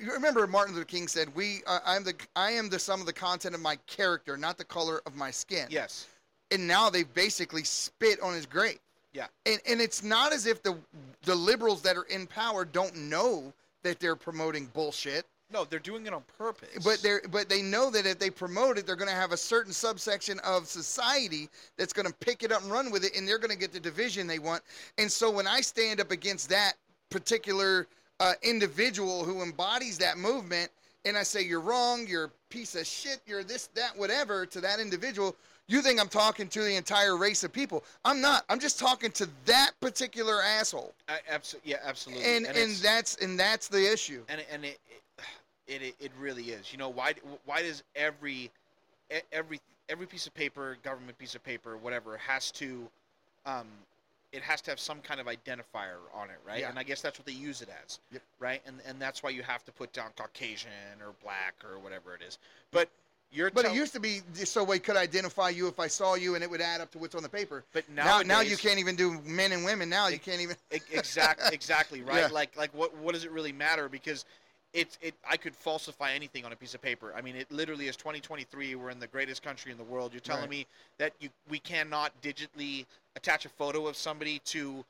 A: you remember Martin Luther King said, "We, uh, I'm the, I am the sum of the content of my character, not the color of my skin."
B: Yes.
A: And now they basically spit on his grave.
B: Yeah.
A: And and it's not as if the the liberals that are in power don't know that they're promoting bullshit.
B: No, they're doing it on purpose.
A: But they're but they know that if they promote it, they're going to have a certain subsection of society that's going to pick it up and run with it, and they're going to get the division they want. And so when I stand up against that particular uh, individual who embodies that movement, and I say you're wrong, you're a piece of shit, you're this, that, whatever to that individual. You think I'm talking to the entire race of people? I'm not. I'm just talking to that particular asshole,
B: I, abso- yeah, absolutely.
A: and and,
B: it's-
A: that's and that's the issue.
B: and and it, it it it really is. You know why why does every every every piece of paper, government piece of paper, whatever, has to um it has to have some kind of identifier on it, right?
A: Yeah.
B: And I guess that's what they use it as,
A: Yep.
B: right? And and that's why you have to put down Caucasian or black or whatever it is. But you're
A: But
B: tell-
A: it used to be just so we could identify you if I saw you, and it would add up to what's on the paper.
B: but
A: Now,
B: nowadays,
A: now you can't even do men and women. Now you can't even.
B: exactly exactly right
A: Yeah.
B: like like what what does it really matter because it's it i could falsify anything on a piece of paper. I mean it literally is 2023 we're in the greatest country in the world. You're telling
A: Right.
B: me that you we cannot digitally attach a photo of somebody to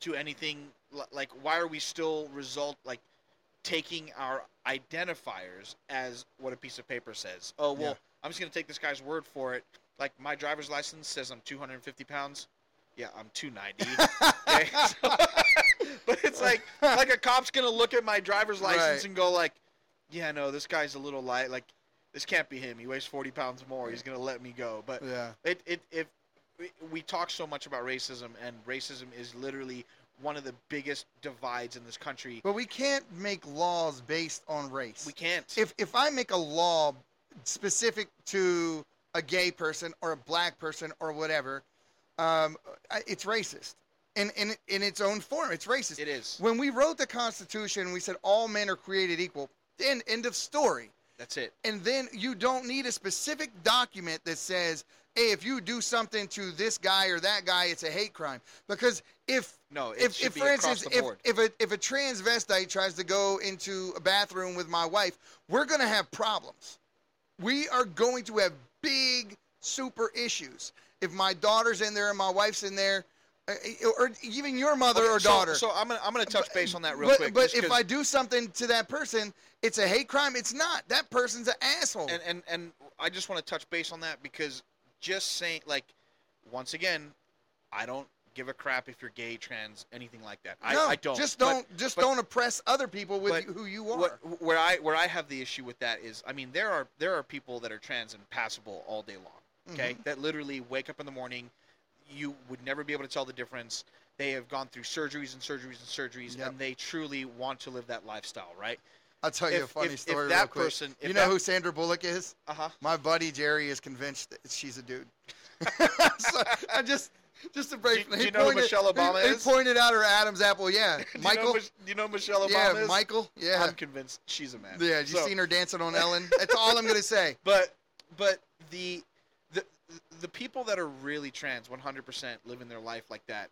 B: to anything? Like why are we still result like taking our identifiers as what a piece of paper says? Oh well
A: Yeah.
B: i'm just going to take this guy's word for it. Like my driver's license says i'm 250 pounds. Yeah i'm 290 Okay, so- but it's like like a cop's gonna look at my driver's license
A: Right.
B: and go like, yeah, no, this guy's a little light. Like, this can't be him. He weighs forty pounds more. He's gonna let me go. But
A: Yeah.
B: it it if we- we talk so much about racism, and racism is literally one of the biggest divides in this country.
A: But we can't make laws based on race.
B: We can't.
A: if if I make a law specific to a gay person or a black person or whatever, um, it's racist. In, in in its own form, it's racist.
B: it is.
A: When we wrote the Constitution, we said all men are created equal. End end of story.
B: That's it.
A: and then you don't need a specific document that says, "Hey, if you do something to this guy or that guy, it's a hate crime." Because if
B: No, it
A: if, if
B: be
A: for instance, if, if a if a transvestite tries to go into a bathroom with my wife, we're gonna have problems. We are going to have big super issues. If my daughter's in there and my wife's in there, or even your mother
B: Okay,
A: or
B: so-
A: daughter.
B: So, I'm gonna I'm gonna touch base on that real
A: but,
B: quick.
A: But if I do something to that person, it's a hate crime. It's not. That person's an asshole.
B: and and and I just want to touch base on that because just saying like once again, I don't give a crap if you're gay, trans, anything like that. I,
A: no,
B: I don't.
A: Just don't. just
B: but-
A: don't oppress other people with who you are.
B: What, where I where I have the issue with that is, I mean, there are there are people that are trans and passable all day long. Okay,
A: Mhm.
B: that literally wake up in the morning, you would never be able to tell the difference. They have gone through surgeries and surgeries and surgeries,
A: Yep.
B: and they truly want to live that lifestyle, right?
A: I'll tell you a funny
B: if- if that
A: real quick.
B: person- if
A: you know
B: that-
A: who Sandra Bullock is?
B: Uh huh.
A: My buddy Jerry is convinced that she's a dude. so I just, just to break.
B: Do- do you know who
A: pointed-
B: Michelle Obama
A: he,
B: is?
A: He pointed out her Adam's apple. Yeah,
B: do
A: Michael.
B: You know, do you know Michelle Obama
A: yeah,
B: is?
A: Michael. Yeah,
B: I'm convinced she's a man.
A: yeah. You
B: So-
A: seen her dancing on Ellen? That's all I'm gonna say.
B: But but the the people that are really trans, 100% living their life like that,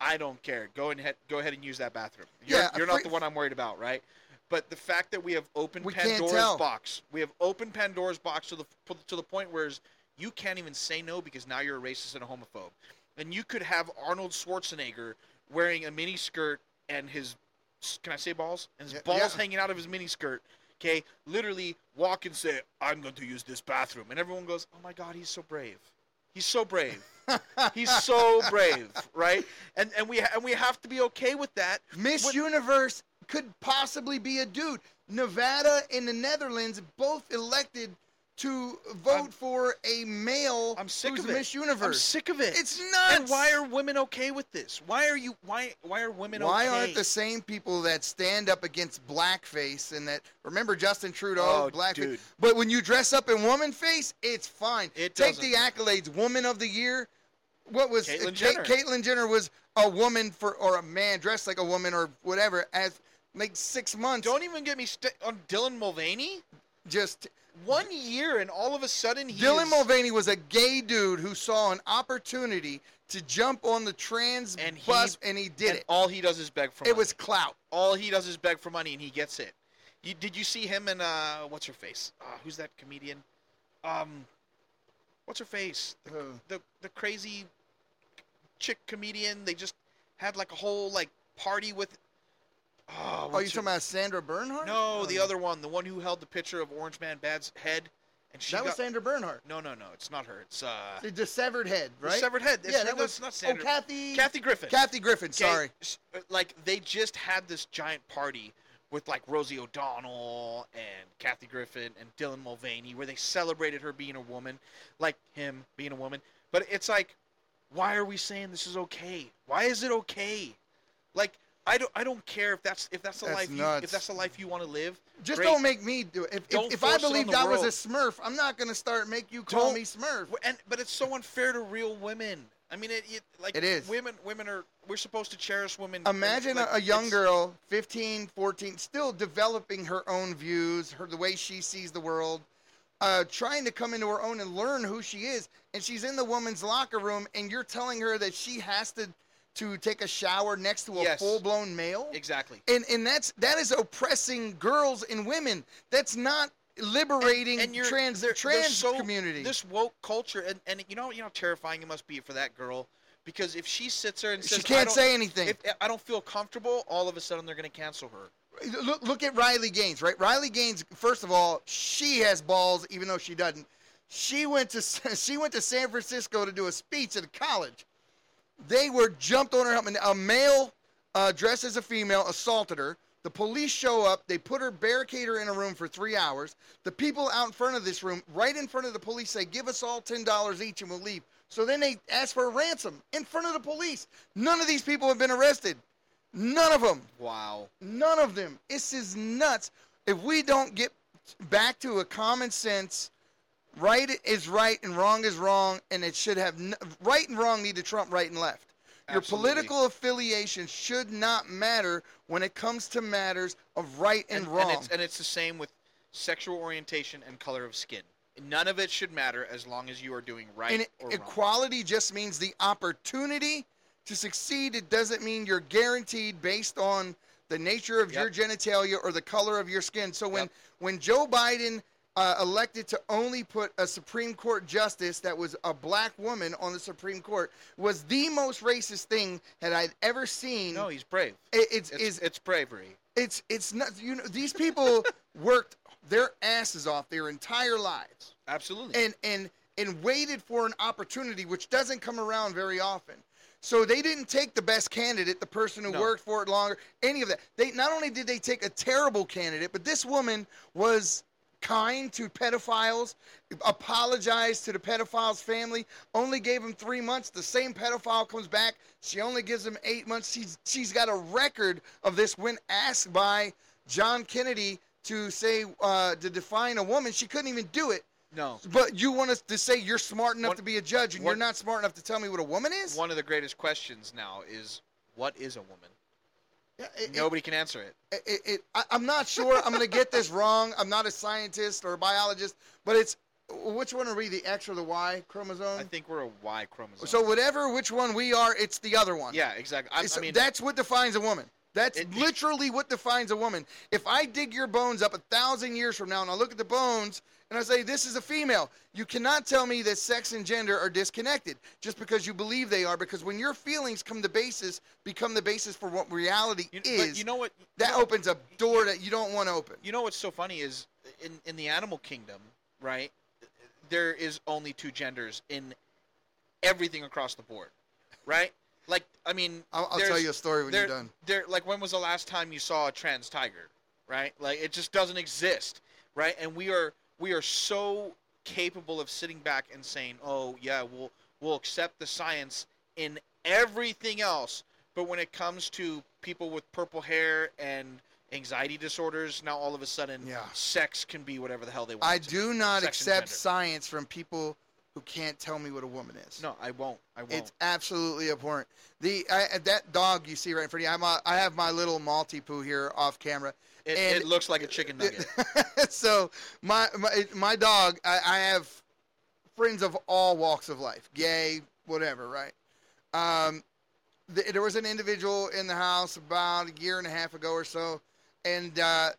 B: I don't care. Go ahead, go ahead and use that bathroom. You're,
A: Yeah,
B: you're not the one I'm worried about, right? But the fact that we have opened
A: We
B: Pandora's box, we have opened Pandora's box to the to the point where you can't even say no because now you're a racist and a homophobe, and you could have Arnold Schwarzenegger wearing a mini skirt and his can I say balls and his
A: Yeah,
B: balls
A: yeah.
B: hanging out of his mini skirt. Okay, literally walk and say, "I'm going to use this bathroom," and everyone goes, "Oh my God, he's so brave! He's so brave! he's so brave!" Right? And and we and we have to be okay with that.
A: Miss
B: What-
A: Universe could possibly be a dude. Nevada and the Netherlands both elected to vote
B: I'm-
A: for a male
B: I'm sick
A: who's
B: of it.
A: Miss
B: I'm sick of it.
A: It's nuts.
B: And why are women okay with this? Why are you? Why why are women
A: Why
B: okay?
A: aren't the same people that stand up against blackface and that remember Justin Trudeau
B: Oh,
A: blackface?
B: dude.
A: But when you dress up in woman face, it's fine.
B: It
A: Take
B: doesn't.
A: the accolades. Woman of the year. What was
B: Caitlyn Jenner.
A: Caitlyn Jenner was a woman for or a man dressed like a woman or whatever as like six months.
B: Don't even get me st- on Dylan Mulvaney.
A: just
B: One year, and all of a sudden he
A: Dylan
B: is,
A: Mulvaney was a gay dude who saw an opportunity to jump on the trans
B: And he-
A: bus and he did
B: and
A: it.
B: All he does is beg for.
A: It
B: money.
A: was clout.
B: all he does is beg for money, and he gets it. You, did you see him and uh, what's her face? Uh, who's that comedian? Um, what's her face? The,
A: Who?
B: the the crazy chick comedian. They just had like a whole like party with. Oh,
A: Oh, you talking about Sandra Bernhard?
B: No, the
A: Um,
B: other one, the one who held the picture of Orange Man Bad's head, and she
A: That was. Sandra Bernhard.
B: no, no, no, it's not her. It's uh,
A: The, the severed head,
B: the
A: right?
B: severed head. It's,
A: yeah, that
B: no,
A: was
B: not Sandra.
A: Oh, Kathy.
B: Kathy Griffin.
A: Kathy Griffin. Sorry.
B: uh, Like they just had this giant party with like Rosie O'Donnell and Kathy Griffin and Dylan Mulvaney where they celebrated her being a woman, like him being a woman. But it's like, why are we saying this is okay? Why is it okay? Like I don't I don't care if that's if that's the
A: That's
B: life you,
A: nuts.
B: if that's the life you want to live.
A: Just
B: great.
A: don't make me do it. If, if, if I
B: believe that on
A: believed
B: the
A: I was a Smurf, I'm not gonna start make you call
B: Don't-
A: me Smurf.
B: And but it's so unfair to real women. I mean, it, it like
A: It is.
B: women. Women are we're supposed to cherish women.
A: Imagine
B: like,
A: a, a young girl, 15, 14, still developing her own views, her the way she sees the world, uh, trying to come into her own and learn who she is. And she's in the woman's locker room, and you're telling her that she has to to take a shower next to a
B: Yes.
A: full blown male.
B: Exactly.
A: And and that's that is oppressing girls and women. That's not liberating
B: you're-
A: trans
B: they're- they're
A: trans
B: so-
A: community.
B: This woke culture, and, and you know you know how terrifying it must be for that girl, because if she sits there and says
A: she can't say anything.
B: if I don't feel comfortable, all of a sudden they're going to cancel her.
A: look, look at Riley Gaines, right? Riley Gaines, first of all, she has balls, even though she doesn't. She went to she went to San Francisco to do a speech at a college. They were jumped on her. helmet. A male uh, dressed as a female assaulted her. The police show up. They put her, barricade her in a room for three hours. The people out in front of this room, right in front of the police, say, "Give us all ten dollars each, and we'll leave." So then they ask for a ransom in front of the police. None of these people have been arrested. None of them.
B: Wow.
A: None of them. This is nuts. If we don't get back to a common sense, right is right and wrong is wrong, and it should have n- right and wrong need to trump right and left. Your
B: Absolutely.
A: political affiliation should not matter when it comes to matters of right and, wrong.
B: And it's, and it's the same with sexual orientation and color of skin. None of it should matter as long as you are doing right
A: And
B: or wrong.
A: equality just means the opportunity to succeed. It doesn't mean you're guaranteed based on the nature of your genitalia or the color of your skin. So when
B: Yep.
A: when Joe Biden uh, elected to only put a Supreme Court justice that was a black woman on the Supreme Court was the most racist thing that I'd ever seen.
B: no, he's brave.
A: It- it's
B: It's,
A: is
B: it's bravery.
A: it's it's not you know these people worked their asses off their entire lives
B: Absolutely.
A: and and and waited for an opportunity which doesn't come around very often So they didn't take the best candidate, the person who
B: No.
A: worked for it longer, any of that. They not only did they take a terrible candidate, but this woman was kind to pedophiles, apologized to the pedophile's family, only gave him three months. The same pedophile comes back. She only gives him eight months. She's she's got a record of this when asked by John Kennedy to say uh, to define a woman. She couldn't even do it.
B: No.
A: But you want us to say you're smart enough
B: One-
A: to be a judge, and
B: one-
A: you're not smart enough to tell me what a woman is?
B: One of the greatest questions now is what is a woman?
A: It- it-
B: Nobody can answer it.
A: it, it, it, I, I'm not sure. I'm going to get this wrong. I'm not a scientist or a biologist, but it's which one are we? The X or the Y chromosome?
B: I think we're a Y chromosome.
A: so whatever which one we are, it's the other one.
B: yeah, exactly. I, I mean,
A: that's what defines a woman. That's
B: It-
A: literally what defines a woman. If I dig your bones up a thousand years from now and I look at the bones and I say this is a female, you cannot tell me that sex and gender are disconnected just because you believe they are. Because when your feelings come the basis, become the basis for what reality
B: you,
A: is,
B: you know what?
A: that opens a door that you don't want to open.
B: You know what's so funny is in in the animal kingdom, right? There is only two genders in everything across the board, right? Like, I mean,
A: I'll, I'll tell you a story when
B: there,
A: you're done.
B: There, like, when was the last time you saw a trans tiger? Right? Like, it just doesn't exist, right? And we are we are so capable of sitting back and saying, "Oh, yeah, we'll we'll accept the science in everything else," but when it comes to people with purple hair and anxiety disorders, now all of a sudden,
A: Yeah.
B: sex can be whatever the hell they want.
A: I
B: it to be.
A: do not
B: Sex
A: accept science from people who can't tell me what a woman is.
B: No, I won't. I won't.
A: It's absolutely abhorrent. The I, that dog you see right in front of you, I'm a, I have my little Maltipoo here off camera.
B: It, it looks like a chicken nugget.
A: so my my, my dog, I, I have friends of all walks of life, gay, whatever, right? Um, th- there was an individual in the house about a year and a half ago or so, and uh,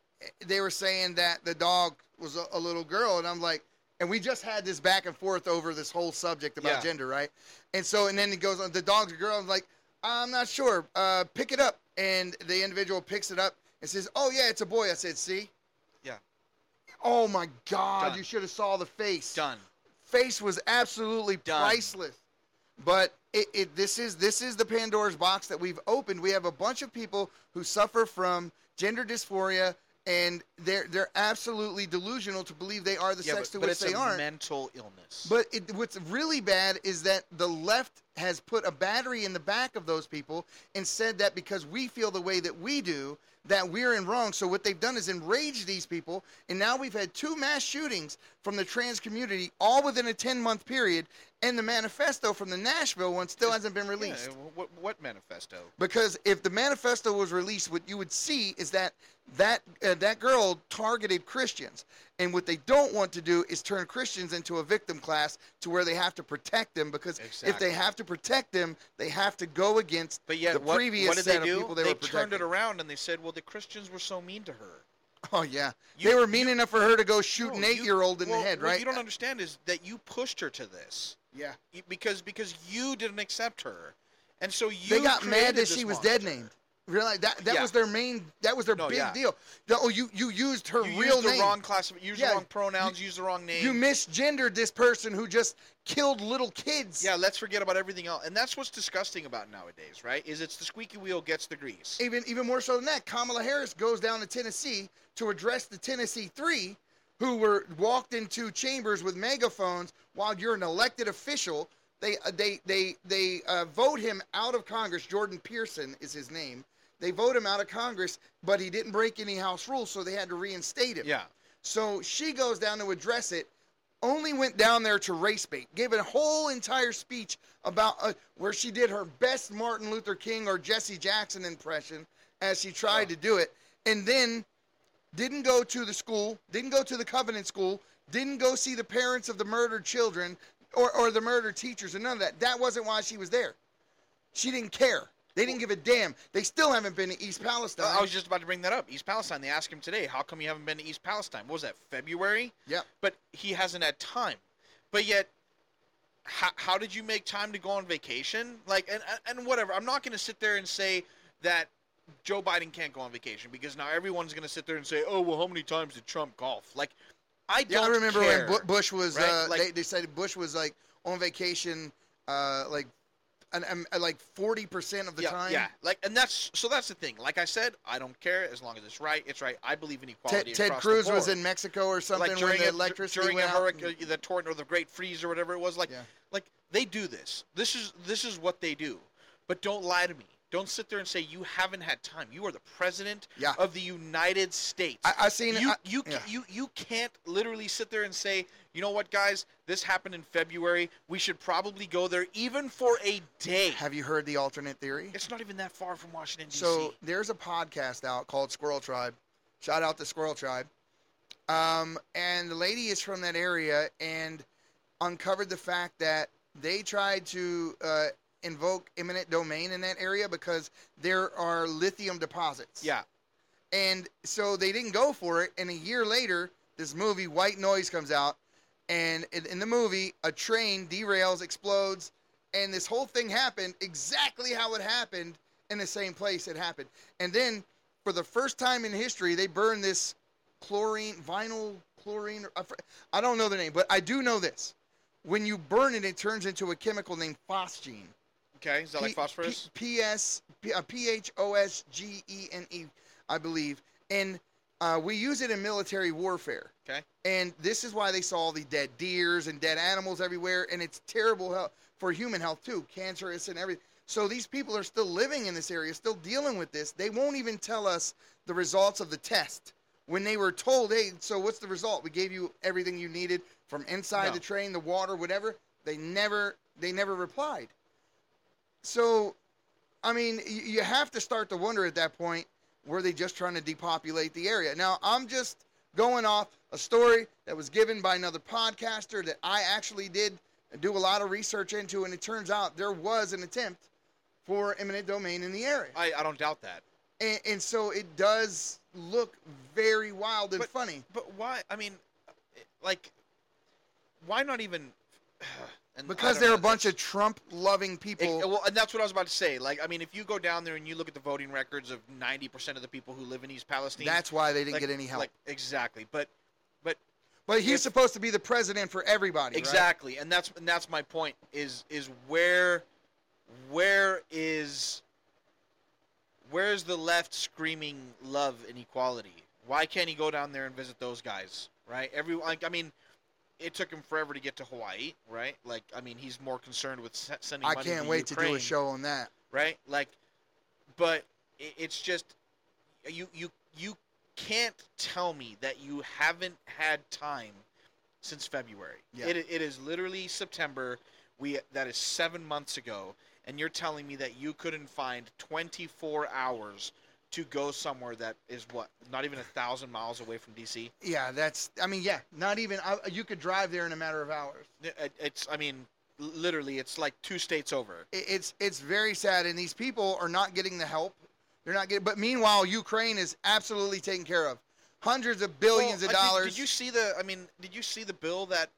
A: they were saying that the dog was a, a little girl, and I'm like, and we just had this back and forth over this whole subject about
B: Yeah.
A: gender, right? And so, and then it goes on, the dog's a girl. I'm like, I'm not sure. Uh, pick it up, and the individual picks it up and says, "Oh yeah, it's a boy." I said, "See."
B: Yeah.
A: Oh my God!
B: Done.
A: You should have saw the face.
B: Done.
A: Face was absolutely
B: Done.
A: priceless. But it, it this is this is the Pandora's box that we've opened. We have a bunch of people who suffer from gender dysphoria, and they're they're absolutely delusional to believe they are the
B: yeah,
A: sex
B: but,
A: to
B: but
A: which
B: it's
A: they
B: a
A: aren't.
B: mental illness.
A: But it, what's really bad is that the left has put a battery in the back of those people and said that because we feel the way that we do, that we're in wrong. So what they've done is enrage these people, and now we've had two mass shootings from the trans community, all within a 10-month period, and the manifesto from the Nashville one still hasn't been
B: Yeah,
A: released.
B: what, what manifesto?
A: Because if the manifesto was released, what you would see is that that uh, that girl targeted Christians, and what they don't want to do is turn Christians into a victim class to where they have to protect them. Because if they have to protect them, they have to go against
B: But yet,
A: the
B: what,
A: previous
B: what did
A: set
B: they do?
A: of people they,
B: they turned it around and they said, "Well, the Christians were so mean to her."
A: Oh yeah,
B: You-
A: they were mean enough for her to go shoot
B: No,
A: an eight-year-old in
B: well,
A: the head, right?
B: what you don't understand is that you pushed her to this
A: yeah,
B: because because you didn't accept her, and so you
A: they got mad that she was
B: monster.
A: dead named. Really, that that
B: Yeah.
A: was their main. That was their
B: No,
A: big
B: yeah.
A: deal. Oh, you you used her
B: You
A: real
B: used the
A: name.
B: wrong class. Used
A: Yeah,
B: the wrong pronouns. You, used the wrong name.
A: You misgendered this person who just killed little kids.
B: yeah, let's forget about everything else. And that's what's disgusting about nowadays, right? Is it's the squeaky wheel gets the grease.
A: Even even more so than that, Kamala Harris goes down to Tennessee to address the Tennessee Three, who were walked into chambers with megaphones while you're an elected official. They uh, they they they uh, vote him out of Congress. Jordan Pearson is his name. They vote him out of Congress, but he didn't break any House rules, so they had to reinstate him.
B: Yeah.
A: So she goes down to address it. Only went down there to race bait. Gave a whole entire speech about uh, where she did her best Martin Luther King or Jesse Jackson impression as she tried to do it, and then didn't go to the school, didn't go to the Covenant school, didn't go see the parents of the murdered children or, or the murdered teachers, and none of that. That wasn't why she was there. She didn't care. They didn't give a damn. They still haven't been to East Palestine.
B: I was just about to bring that up. East Palestine. They asked him today, "How come you haven't been to East Palestine?" What was that? February.
A: Yeah.
B: But he hasn't had time. But yet, how, how did you make time to go on vacation? Like, and and- whatever. I'm not going to sit there and say that Joe Biden can't go on vacation because now everyone's going to sit there and say, "Oh, well, how many times did Trump golf?" Like, I don't Yeah,
A: I remember
B: care.
A: when Bush was.
B: right?
A: Uh,
B: Like-
A: they, they said Bush was like on vacation, uh, like an, um, like forty percent of the
B: yeah,
A: time.
B: yeah. Like, and that's so. That's the thing. Like I said, I don't care as long as it's right. It's right. I believe in
A: Ted,
B: equality.
A: Ted
B: across
A: Cruz
B: the
A: was in Mexico or something
B: like
A: when
B: during
A: the
B: a,
A: electricity
B: during a
A: went out.
B: hurricane, the tornado, or the Great Freeze, or whatever it was. Like,
A: Yeah.
B: like they do this. This is this is what they do. But don't lie to me. Don't sit there and say you haven't had time. You are the president
A: Yeah.
B: of the United States.
A: I, I seen
B: you
A: I-
B: you
A: yeah.
B: you you can't literally sit there and say, you know what, guys, this happened in February. We should probably go there, even for a day.
A: Have you heard the alternate theory?
B: It's not even that far from Washington D.C.
A: So there's a podcast out called Squirrel Tribe. Shout out to Squirrel Tribe. Um, and the lady is from that area and uncovered the fact that they tried to uh, invoke eminent domain in that area because there are lithium deposits.
B: yeah,
A: And so they didn't go for it. And a year later, this movie, White Noise, comes out. And in, the movie, a train derails, explodes, and this whole thing happened exactly how it happened in the same place it happened. And then, for the first time in history, they burned this chlorine, vinyl chlorine. I don't know the name, but I do know this. When you burn it, it turns into a chemical named phosgene.
B: Okay. Is that like phosphorus?
A: P- PS, P- uh, believe. And uh, we use it in military warfare.
B: Okay.
A: And this is why they saw all the dead deers and dead animals everywhere. And it's terrible health for human health, too. Cancerous and everything. So these people are still living in this area, still dealing with this. They won't even tell us the results of the test. When they were told, hey, so what's the result? We gave you everything you needed from inside
B: No.
A: the train, the water, whatever. They never, they never replied. So, I mean, you have to start to wonder at that point were they just trying to depopulate the area? Now, I'm just going off a story that was given by another podcaster that I actually did do a lot of research into, and it turns out there was an attempt for eminent domain in the area.
B: I, I don't doubt that.
A: And, and so it does look very wild and
B: But-
A: funny.
B: But why? I mean, like, why not even? And
A: Because they're
B: know,
A: a bunch of Trump loving
B: It-
A: people.
B: well, and that's what I was about to say. Like, I mean, if you go down there and you look at the voting records of ninety percent of the people who live in East Palestine,
A: That's why they didn't
B: like-
A: get any help.
B: Like, exactly. But, but
A: but he's
B: if-
A: supposed to be the president for everybody. right?
B: exactly, and that's and that's my point. Is is where, where is, where's the left screaming love and equality? Why can't he go down there and visit those guys? Right? Every like, I mean. It took him forever to get to Hawaii, right? Like, I mean, he's more concerned with se- sending
A: I can't
B: to
A: wait to do a show on that.
B: right? Like, but it's just you you you can't tell me that you haven't had time since February.
A: Yeah.
B: It it is literally September. We that is seven months ago, and you're telling me that you couldn't find 24 hours to go somewhere that is what not even a thousand miles away from DC.
A: Yeah, that's. I mean, yeah, not even. I, you could drive there in a matter of hours.
B: It- It's I mean literally it's like two states over.
A: It, it's it's very sad, and these people are not getting the help. They're not getting. But meanwhile, Ukraine is absolutely taken care of. Hundreds of billions
B: Well,
A: of
B: I- did-
A: dollars.
B: Did, you see the? I mean, did you see the bill that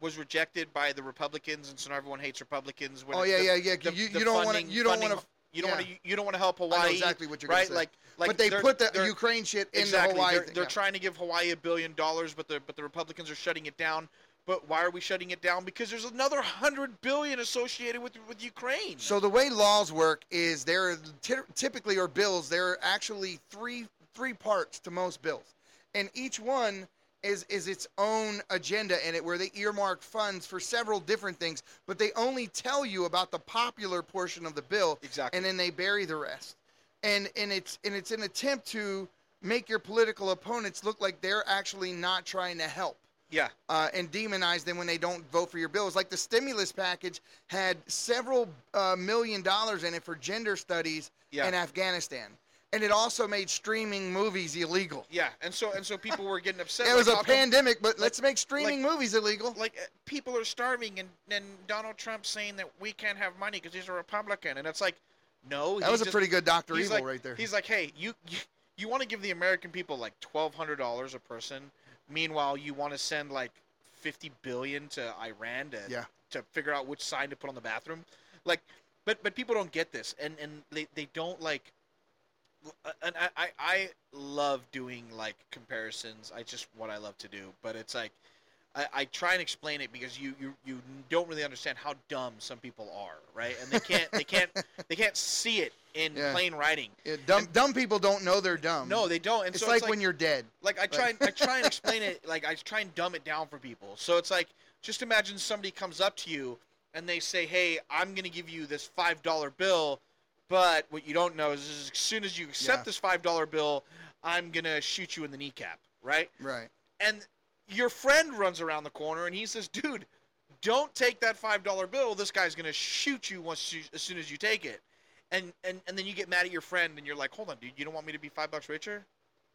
B: was rejected by the Republicans, and so now everyone hates Republicans? When
A: oh yeah,
B: the-
A: yeah, yeah.
B: the-
A: you,
B: the
A: you don't want to. You don't want to.
B: You don't
A: yeah.
B: want to. You don't want to help Hawaii.
A: exactly what you're
B: right?
A: say.
B: Like, like
A: but they put the Ukraine shit in
B: exactly.
A: the Hawaii
B: They're,
A: thing.
B: they're
A: yeah.
B: trying to give Hawaii a billion dollars, but the but the Republicans are shutting it down. But why are we shutting it down? Because there's another hundred billion associated with with Ukraine.
A: So the way laws work is there ty- typically are bills. There are actually three three parts to most bills, and each one is is its own agenda in it, where they earmark funds for several different things, but they only tell you about the popular portion of the bill,
B: Exactly.
A: and then they bury the rest. And and it's and it's an attempt to make your political opponents look like they're actually not trying to help
B: yeah,
A: uh, and demonize them when they don't vote for your bills. Like the stimulus package had several uh, million dollars in it for gender studies
B: Yeah.
A: in Afghanistan, and it also made streaming movies illegal.
B: yeah, and so and so people were getting upset.
A: It
B: like,
A: was a
B: come-
A: pandemic, but let's make streaming movies illegal.
B: like uh, people are starving and and Donald Trump saying that we can't have money because he's a Republican and it's like no
A: that was a
B: just-
A: pretty good Doctor Evil
B: like,
A: right there.
B: he's like hey you you, you want to give the American people like twelve hundred dollars a person meanwhile you want to send like fifty billion to Iran to
A: Yeah.
B: to figure out which sign to put on the bathroom like but but people don't get this and and they, they don't like Uh, and I, I I love doing like comparisons I just what I love to do but it's like I, I try and explain it because you, you you don't really understand how dumb some people are, right? And they can't they can't they can't see it in
A: Yeah.
B: plain writing.
A: Yeah, dumb, dumb people don't know they're dumb.
B: No, they don't. And
A: it's,
B: so
A: like when you're dead.
B: like I try and I try and explain it like I try and dumb it down for people. So it's like just imagine somebody comes up to you and they say, "Hey, I'm going to give you this five dollar bill, but what you don't know is, is as soon as you accept
A: Yeah.
B: this five dollar bill, I'm going to shoot you in the kneecap." Right?
A: Right.
B: And your friend runs around the corner and he says, "Dude, don't take that five dollar bill. This guy's going to shoot you once you, as soon as you take it." And, and and then you get mad at your friend and you're like, "Hold on, dude, you don't want me to be five bucks richer?"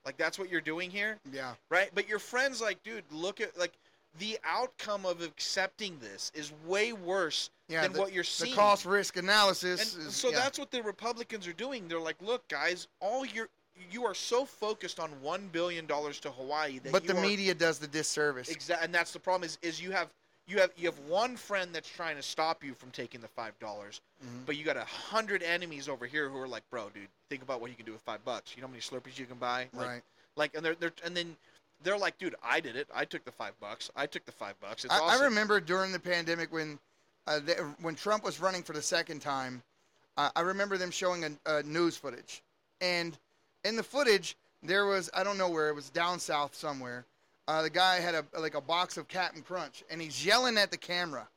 B: Like that's what you're doing here?
A: Yeah.
B: right? But your friend's like, dude, look at like the outcome of accepting this is way worse
A: Yeah.
B: than
A: the,
B: what you're seeing.
A: the cost risk analysis. is,
B: so
A: yeah.
B: that's what the Republicans are doing. They're like, look, guys, all you're you are so focused on one billion dollars to Hawaii that
A: But the
B: are,
A: media does the disservice.
B: Exactly, and that's the problem is is you have you have you have one friend that's trying to stop you from taking the five dollars,
A: Mhm.
B: but you got a hundred enemies over here who are like, bro, dude, think about what you can do with five bucks. You know how many Slurpees you can buy? Like,
A: right.
B: like, and they're they're and then they're like, dude, I did it. I took the five bucks. I took the five bucks. It's
A: I,
B: awesome.
A: I remember during the pandemic when uh, they, when Trump was running for the second time, uh, I remember them showing a, a news footage, and in the footage there was I don't know where it was down south somewhere. Uh, the guy had a like a box of Captain Crunch, and he's yelling at the camera,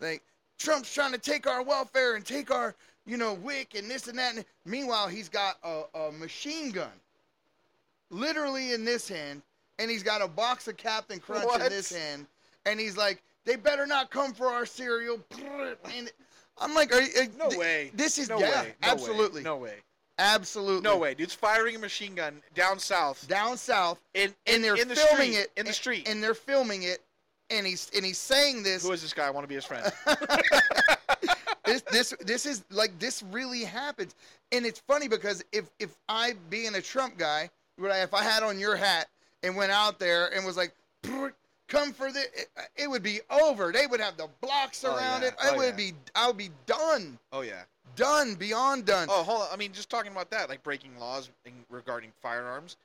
A: like Trump's trying to take our welfare and take our you know WIC and this and that. And meanwhile, he's got a, a machine gun, literally in this hand, and he's got a box of Captain Crunch
B: What?
A: in this hand, and he's like, "They better not come for our cereal." And I'm like, "Are you, uh,
B: no
A: th-
B: way.
A: This is
B: no
A: yeah,
B: way. No
A: absolutely,
B: Way. No way.
A: absolutely,
B: No way. Dude's firing a machine gun down south
A: Down south,
B: in,
A: and they're
B: in the
A: filming
B: street,
A: it
B: in the
A: and-
B: street.
A: and they're filming it, and he's and he's saying this.
B: Who is this guy? I want to be his friend.
A: this this this is like this really happens, and it's funny because if if I being a Trump guy, would if I had on your hat and went out there and was like, come for the, it, it would be over. They would have the blocks
B: Oh,
A: around
B: yeah.
A: it. It
B: Oh,
A: would
B: yeah.
A: be I would be done,
B: oh yeah.
A: done beyond done.
B: Oh, hold on. I mean, just talking about that, like breaking laws in, regarding firearms.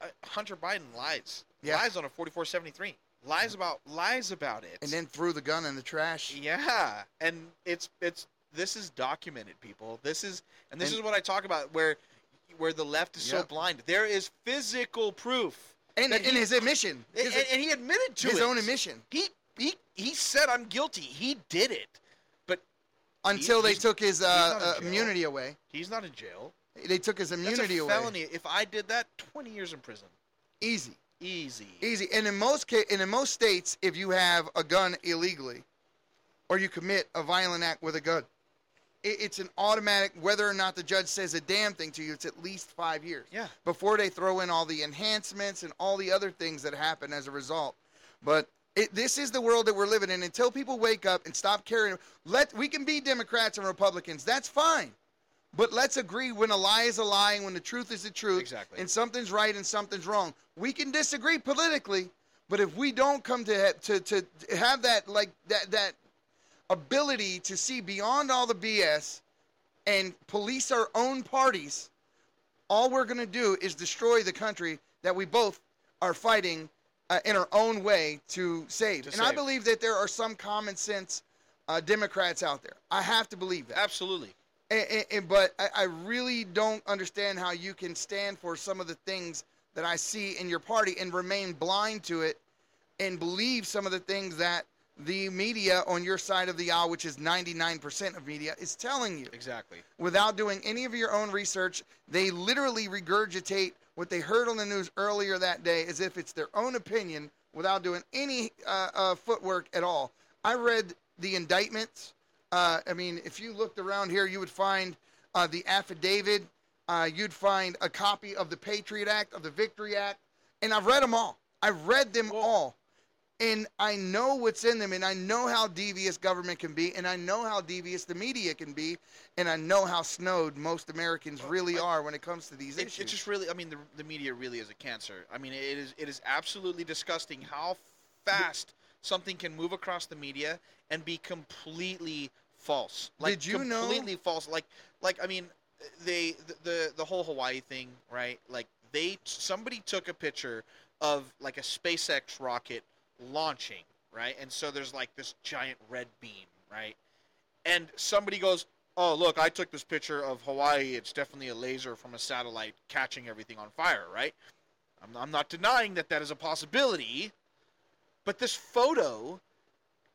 B: Uh, Hunter Biden lies.
A: Yeah.
B: Lies on a 4473. Lies about lies about it.
A: And then threw the gun in the trash.
B: Yeah, and it's it's this is documented, people. This is and this
A: And-
B: is what I talk about where where the left is so blind. There is physical proof,
A: And, and
B: he-
A: his admission,
B: and,
A: his,
B: and he admitted to
A: his
B: it.
A: own admission,
B: He he he said I'm guilty. He did it, but
A: until they took his uh, uh, immunity away.
B: he's not in jail.
A: They took his
B: That's
A: immunity
B: a
A: away.
B: felony. If I did that, 20 years in prison,
A: Easy.
B: easy.
A: Easy. And in most ca- and in most states, if you have a gun illegally, or you commit a violent act with a gun, it's an automatic. Whether or not the judge says a damn thing to you, it's at least five years
B: Yeah.
A: before they throw in all the enhancements and all the other things that happen as a result. But it, this is the world that we're living in. Until people wake up and stop caring, let we can be Democrats and Republicans. That's fine. But let's agree when a lie is a lie and when the truth is the truth.
B: Exactly.
A: And something's right and something's wrong. We can disagree politically, but if we don't come to to to have that like that that ability to see beyond all the BS and police our own parties, all we're going to do is destroy the country that we both are fighting uh, in our own way to save.
B: To
A: and I believe that there are some common sense uh, Democrats out there. I have to believe that.
B: Absolutely.
A: And, and- and- but I, I really don't understand how you can stand for some of the things that I see in your party and remain blind to it and believe some of the things that the media on your side of the aisle, which is 99% of media, is telling you
B: Exactly.
A: without doing any of your own research. They literally regurgitate what they heard on the news earlier that day as if it's their own opinion without doing any uh, uh, footwork at all. I read the indictments. Uh, I mean, if you looked around here, you would find uh, the affidavit. Uh, you'd find a copy of the Patriot Act, of the Victory Act, and I've read them all. I've read them all. And I know what's in them, and I know how devious government can be, and I know how devious the media can be, and I know how snowed most Americans really are when it comes to these
B: It,
A: issues.
B: it just really, I mean, the, the media really is a cancer. I mean, it is it is absolutely disgusting how fast something can move across the media and be completely false. Like
A: Did you know-
B: completely false? Like like I mean, they the, the the whole Hawaii thing, right? Like they somebody took a picture of like a SpaceX rocket launching, right? And so there's like this giant red beam, right? And somebody goes, "Oh, look, I took this picture of Hawaii. It's definitely a laser from a satellite catching everything on fire, right?" I'm, I'm not denying that that is a possibility, but this photo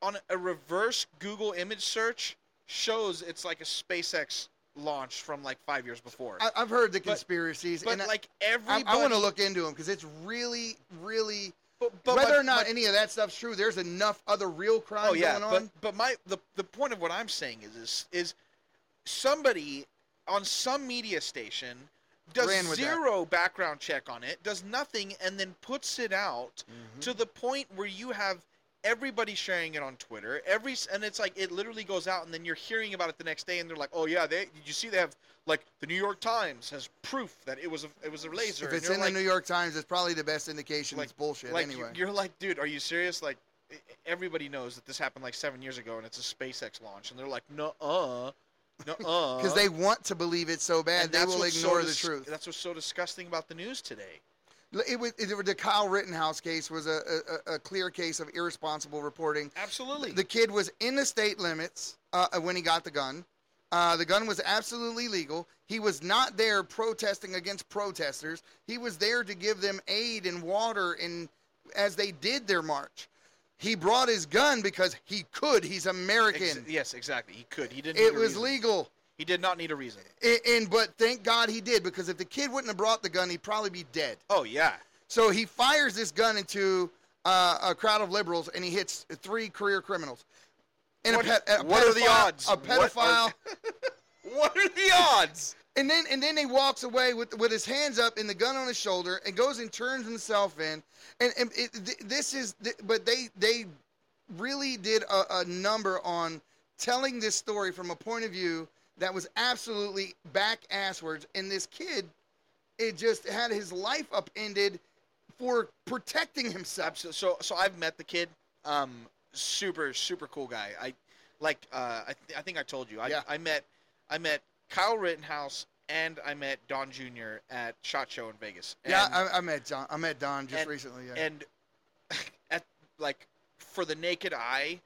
B: on a reverse Google image search shows it's like a SpaceX launch from like five years before.
A: I, I've heard the conspiracies,
B: but
A: and I-
B: like
A: I,
B: everybody,
A: I want to look into them because it's really, really.
B: But, but
A: whether
B: my-
A: or not
B: my-
A: any of that stuff's true, there's enough other real crime
B: oh yeah,
A: going on.
B: but my the the point of what I'm saying is is is somebody on some media station does
A: with that.
B: zero background check on it, does nothing, and then puts it out
A: Mm-hmm.
B: to the point where you have everybody sharing it on Twitter. Every and it's like it literally goes out, and then you're hearing about it the next day, and they're like, "Oh yeah, they did you see they have like the New York Times has proof that it was a it was a laser."
A: if it's in
B: like,
A: the New York Times, it's probably the best indication
B: like
A: it's bullshit
B: like
A: anyway.
B: you're like, dude, are you serious? Like everybody knows that this happened like seven years ago, and it's a SpaceX launch, and they're like, no, uh, no, uh,
A: Because they want to believe it so bad,
B: and
A: they will
B: what's so
A: ignore the
B: dis-
A: truth.
B: That's what's so disgusting about the news today.
A: It was, it the Kyle Rittenhouse case was a, a, a clear case of irresponsible reporting.
B: Absolutely.
A: The kid was in the state limits uh, when he got the gun. Uh, the gun was absolutely legal. He was not there protesting against protesters. He was there to give them aid and water and as they did their march. He brought his gun because he could. He's American.
B: Ex- yes, exactly. He could. He didn't.
A: it was
B: reason.
A: legal.
B: He did not need a reason.
A: And, and but thank God he did because if the kid wouldn't have brought the gun, he'd probably be dead.
B: Oh yeah.
A: So he fires this gun into uh, a crowd of liberals and he hits three career criminals. And
B: What-
A: a, pet, a
B: what are the odds?
A: A
B: What are-
A: pedophile.
B: What are the odds?
A: and then and then he walks away with with his hands up and the gun on his shoulder and goes and turns himself in. And, and it, th- this is th- but they they really did a, a number on telling this story from a point of view that was absolutely back asswards. And this kid, it just had his life upended for protecting himself.
B: Absolutely. So so I've met the kid. Um, super super cool guy. I like. Uh, I th- I think I told you. I
A: Yeah.
B: I met I met Kyle Rittenhouse and I met Don Jr. at Shot Show in Vegas. And,
A: yeah, I, I met John. I met Don just
B: and-
A: recently. Yeah.
B: and at like for the naked eye,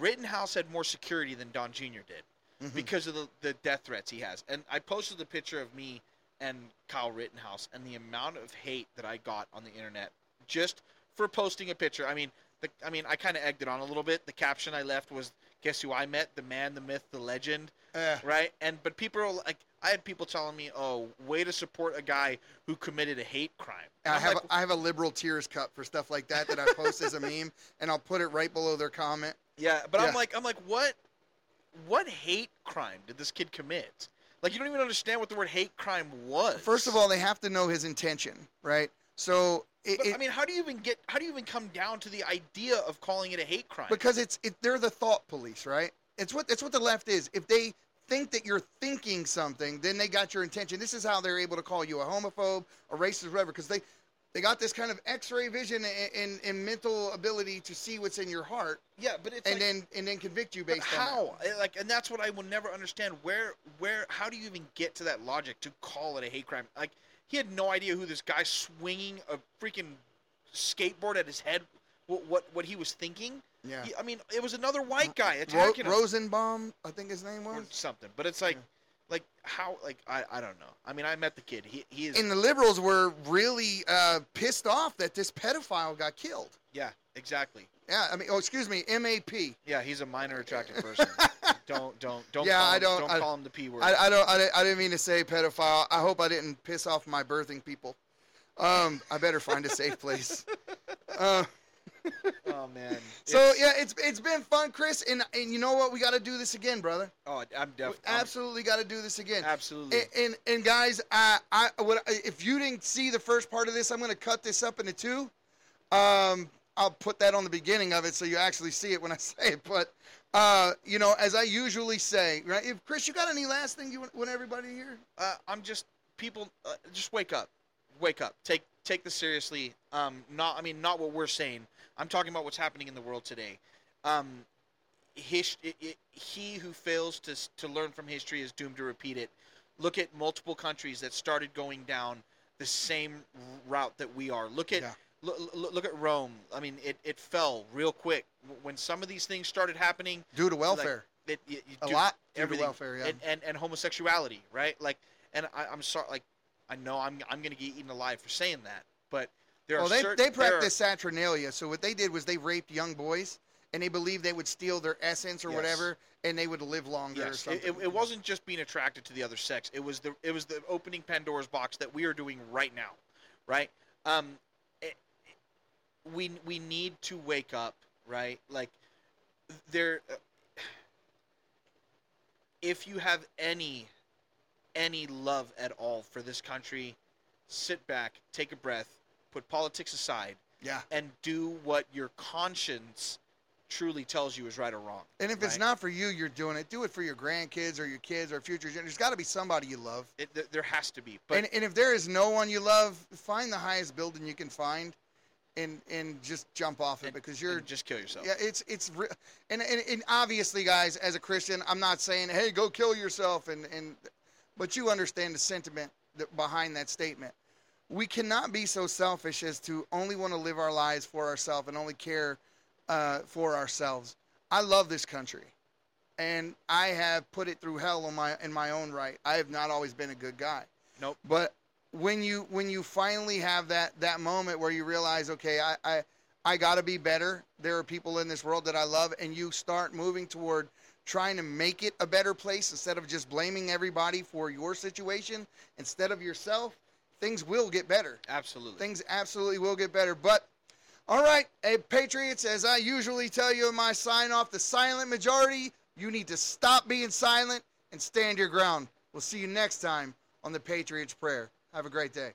B: Rittenhouse had more security than Don Jr. did
A: Mhm.
B: because of the, the death threats he has. And I posted the picture of me and Kyle Rittenhouse and the amount of hate that I got on the internet just for posting a picture. I mean, the, I mean, I kind of egged it on a little bit. The caption I left was, "Guess who I met? The man, the myth, the legend."
A: Eh,
B: Right? And but people are like, I had people telling me, "Oh, way to support a guy who committed a hate crime."
A: I have
B: like,
A: a, I have a liberal tears cup for stuff like that that I post as a meme, and I'll put it right below their comment.
B: Yeah, but
A: Yeah.
B: I'm like, I'm like, what, what hate crime did this kid commit? Like, you don't even understand what the word hate crime was.
A: First of all, they have to know his intention, right? So it,
B: but,
A: it-
B: I mean, how do you even get? How do you even come down to the idea of calling it a hate crime?
A: because it's it, they're the thought police, right? It's what it's what the left is. If they think that you're thinking something, then they got your intention. This is how they're able to call you a homophobe, a racist, whatever, because they they got this kind of X-ray vision and, and, and mental ability to see what's in your heart,
B: yeah, but it's
A: and
B: like,
A: then and then convict you based on
B: how? Eh, Like, and that's what I will never understand. Where, where, how do you even get to that logic to call it a hate crime? Like, he had no idea who this guy swinging a freaking skateboard at his head. What, what, what he was thinking?
A: Yeah.
B: He- I mean, it was another white guy
A: Ro-
B: attacking him.
A: Rosenbaum, I think his name
B: or
A: was.
B: something. But it's like,
A: Yeah.
B: Like how, like I, I don't know. I mean, I met the kid. He, he is.
A: And the liberals were really uh, pissed off that this pedophile got killed.
B: yeah, exactly.
A: Yeah, I mean, oh, excuse me, MAP.
B: Yeah, he's a minor attracted person. don't, don't, don't.
A: Yeah,
B: call
A: I
B: him,
A: don't-
B: Don't
A: I-
B: call him the p word.
A: I, I don't, I, didn't- I didn't mean to say pedophile. I hope I didn't piss off my birthing people. Um, I better find a safe place. Uh,
B: oh man.
A: so
B: It's-
A: yeah, it's it's been fun, Chris, and and you know what? We got to do this again, brother.
B: Oh, I'm definitely.
A: absolutely got to do this again.
B: Absolutely.
A: And, and and guys, I I what if you didn't see the first part of this, I'm gonna cut this up into two. Um, I'll put that on the beginning of it so you actually see it when I say it. But uh, you know, as I usually say, right? If Chris, you got any last thing you want, want everybody to hear?
B: uh, I'm just people. Uh, just wake up, wake up. Take take this seriously. Um, not. I mean, not what we're saying. I'm talking about what's happening in the world today. Um, his, it, it, he who fails to to learn from history is doomed to repeat it. Look at multiple countries that started going down the same route that we are. Look at
A: Yeah.
B: Look, look at Rome. I mean, it, it fell real quick when some of these things started happening.
A: Due to welfare.
B: Like, it, it,
A: a
B: do-
A: lot due to welfare, yeah.
B: and, and and homosexuality, right? Like, and I, I'm sorry, like, I know I'm I'm gonna get eaten alive for saying that, but there
A: well, they,
B: certain,
A: they
B: there are-
A: practiced saturnalia. So what they did was they raped young boys, and they believed they would steal their essence or
B: Yes.
A: whatever, and they would live longer or
B: Yes,
A: something.
B: it, it, it wasn't just being attracted to the other sex. It was the it was the opening Pandora's box that we are doing right now, right? Um, it, we we need to wake up, right? Like there, uh, if you have any any love at all for this country, sit back, take a breath, put politics aside,
A: yeah.
B: and do what your conscience truly tells you is right or wrong.
A: And if it's not for you, you're doing it. Do it for your grandkids or your kids or future. There's got to be somebody you love.
B: It, th- there has to be. But
A: and, and if there is no one you love, find the highest building you can find, and and just jump off it
B: and-
A: because you're
B: just kill yourself.
A: yeah it's it's re- and, and and obviously guys as a Christian I'm not saying hey go kill yourself and and but you understand the sentiment that behind that statement. We cannot be so selfish as to only want to live our lives for ourselves and only care uh, for ourselves. I love this country, and I have put it through hell on my in my own right. I have not always been a good guy.
B: Nope.
A: But when you when you finally have that that moment where you realize, okay, I I, I got to be better. There are people in this world that I love, and you start moving toward trying to make it a better place instead of just blaming everybody for your situation instead of yourself. Things will get better.
B: Absolutely.
A: Things absolutely will get better. But all right, hey, Patriots, as I usually tell you in my sign off, the silent majority, you need to stop being silent and stand your ground. We'll see you next time on the Patriots Prayer. Have a great day.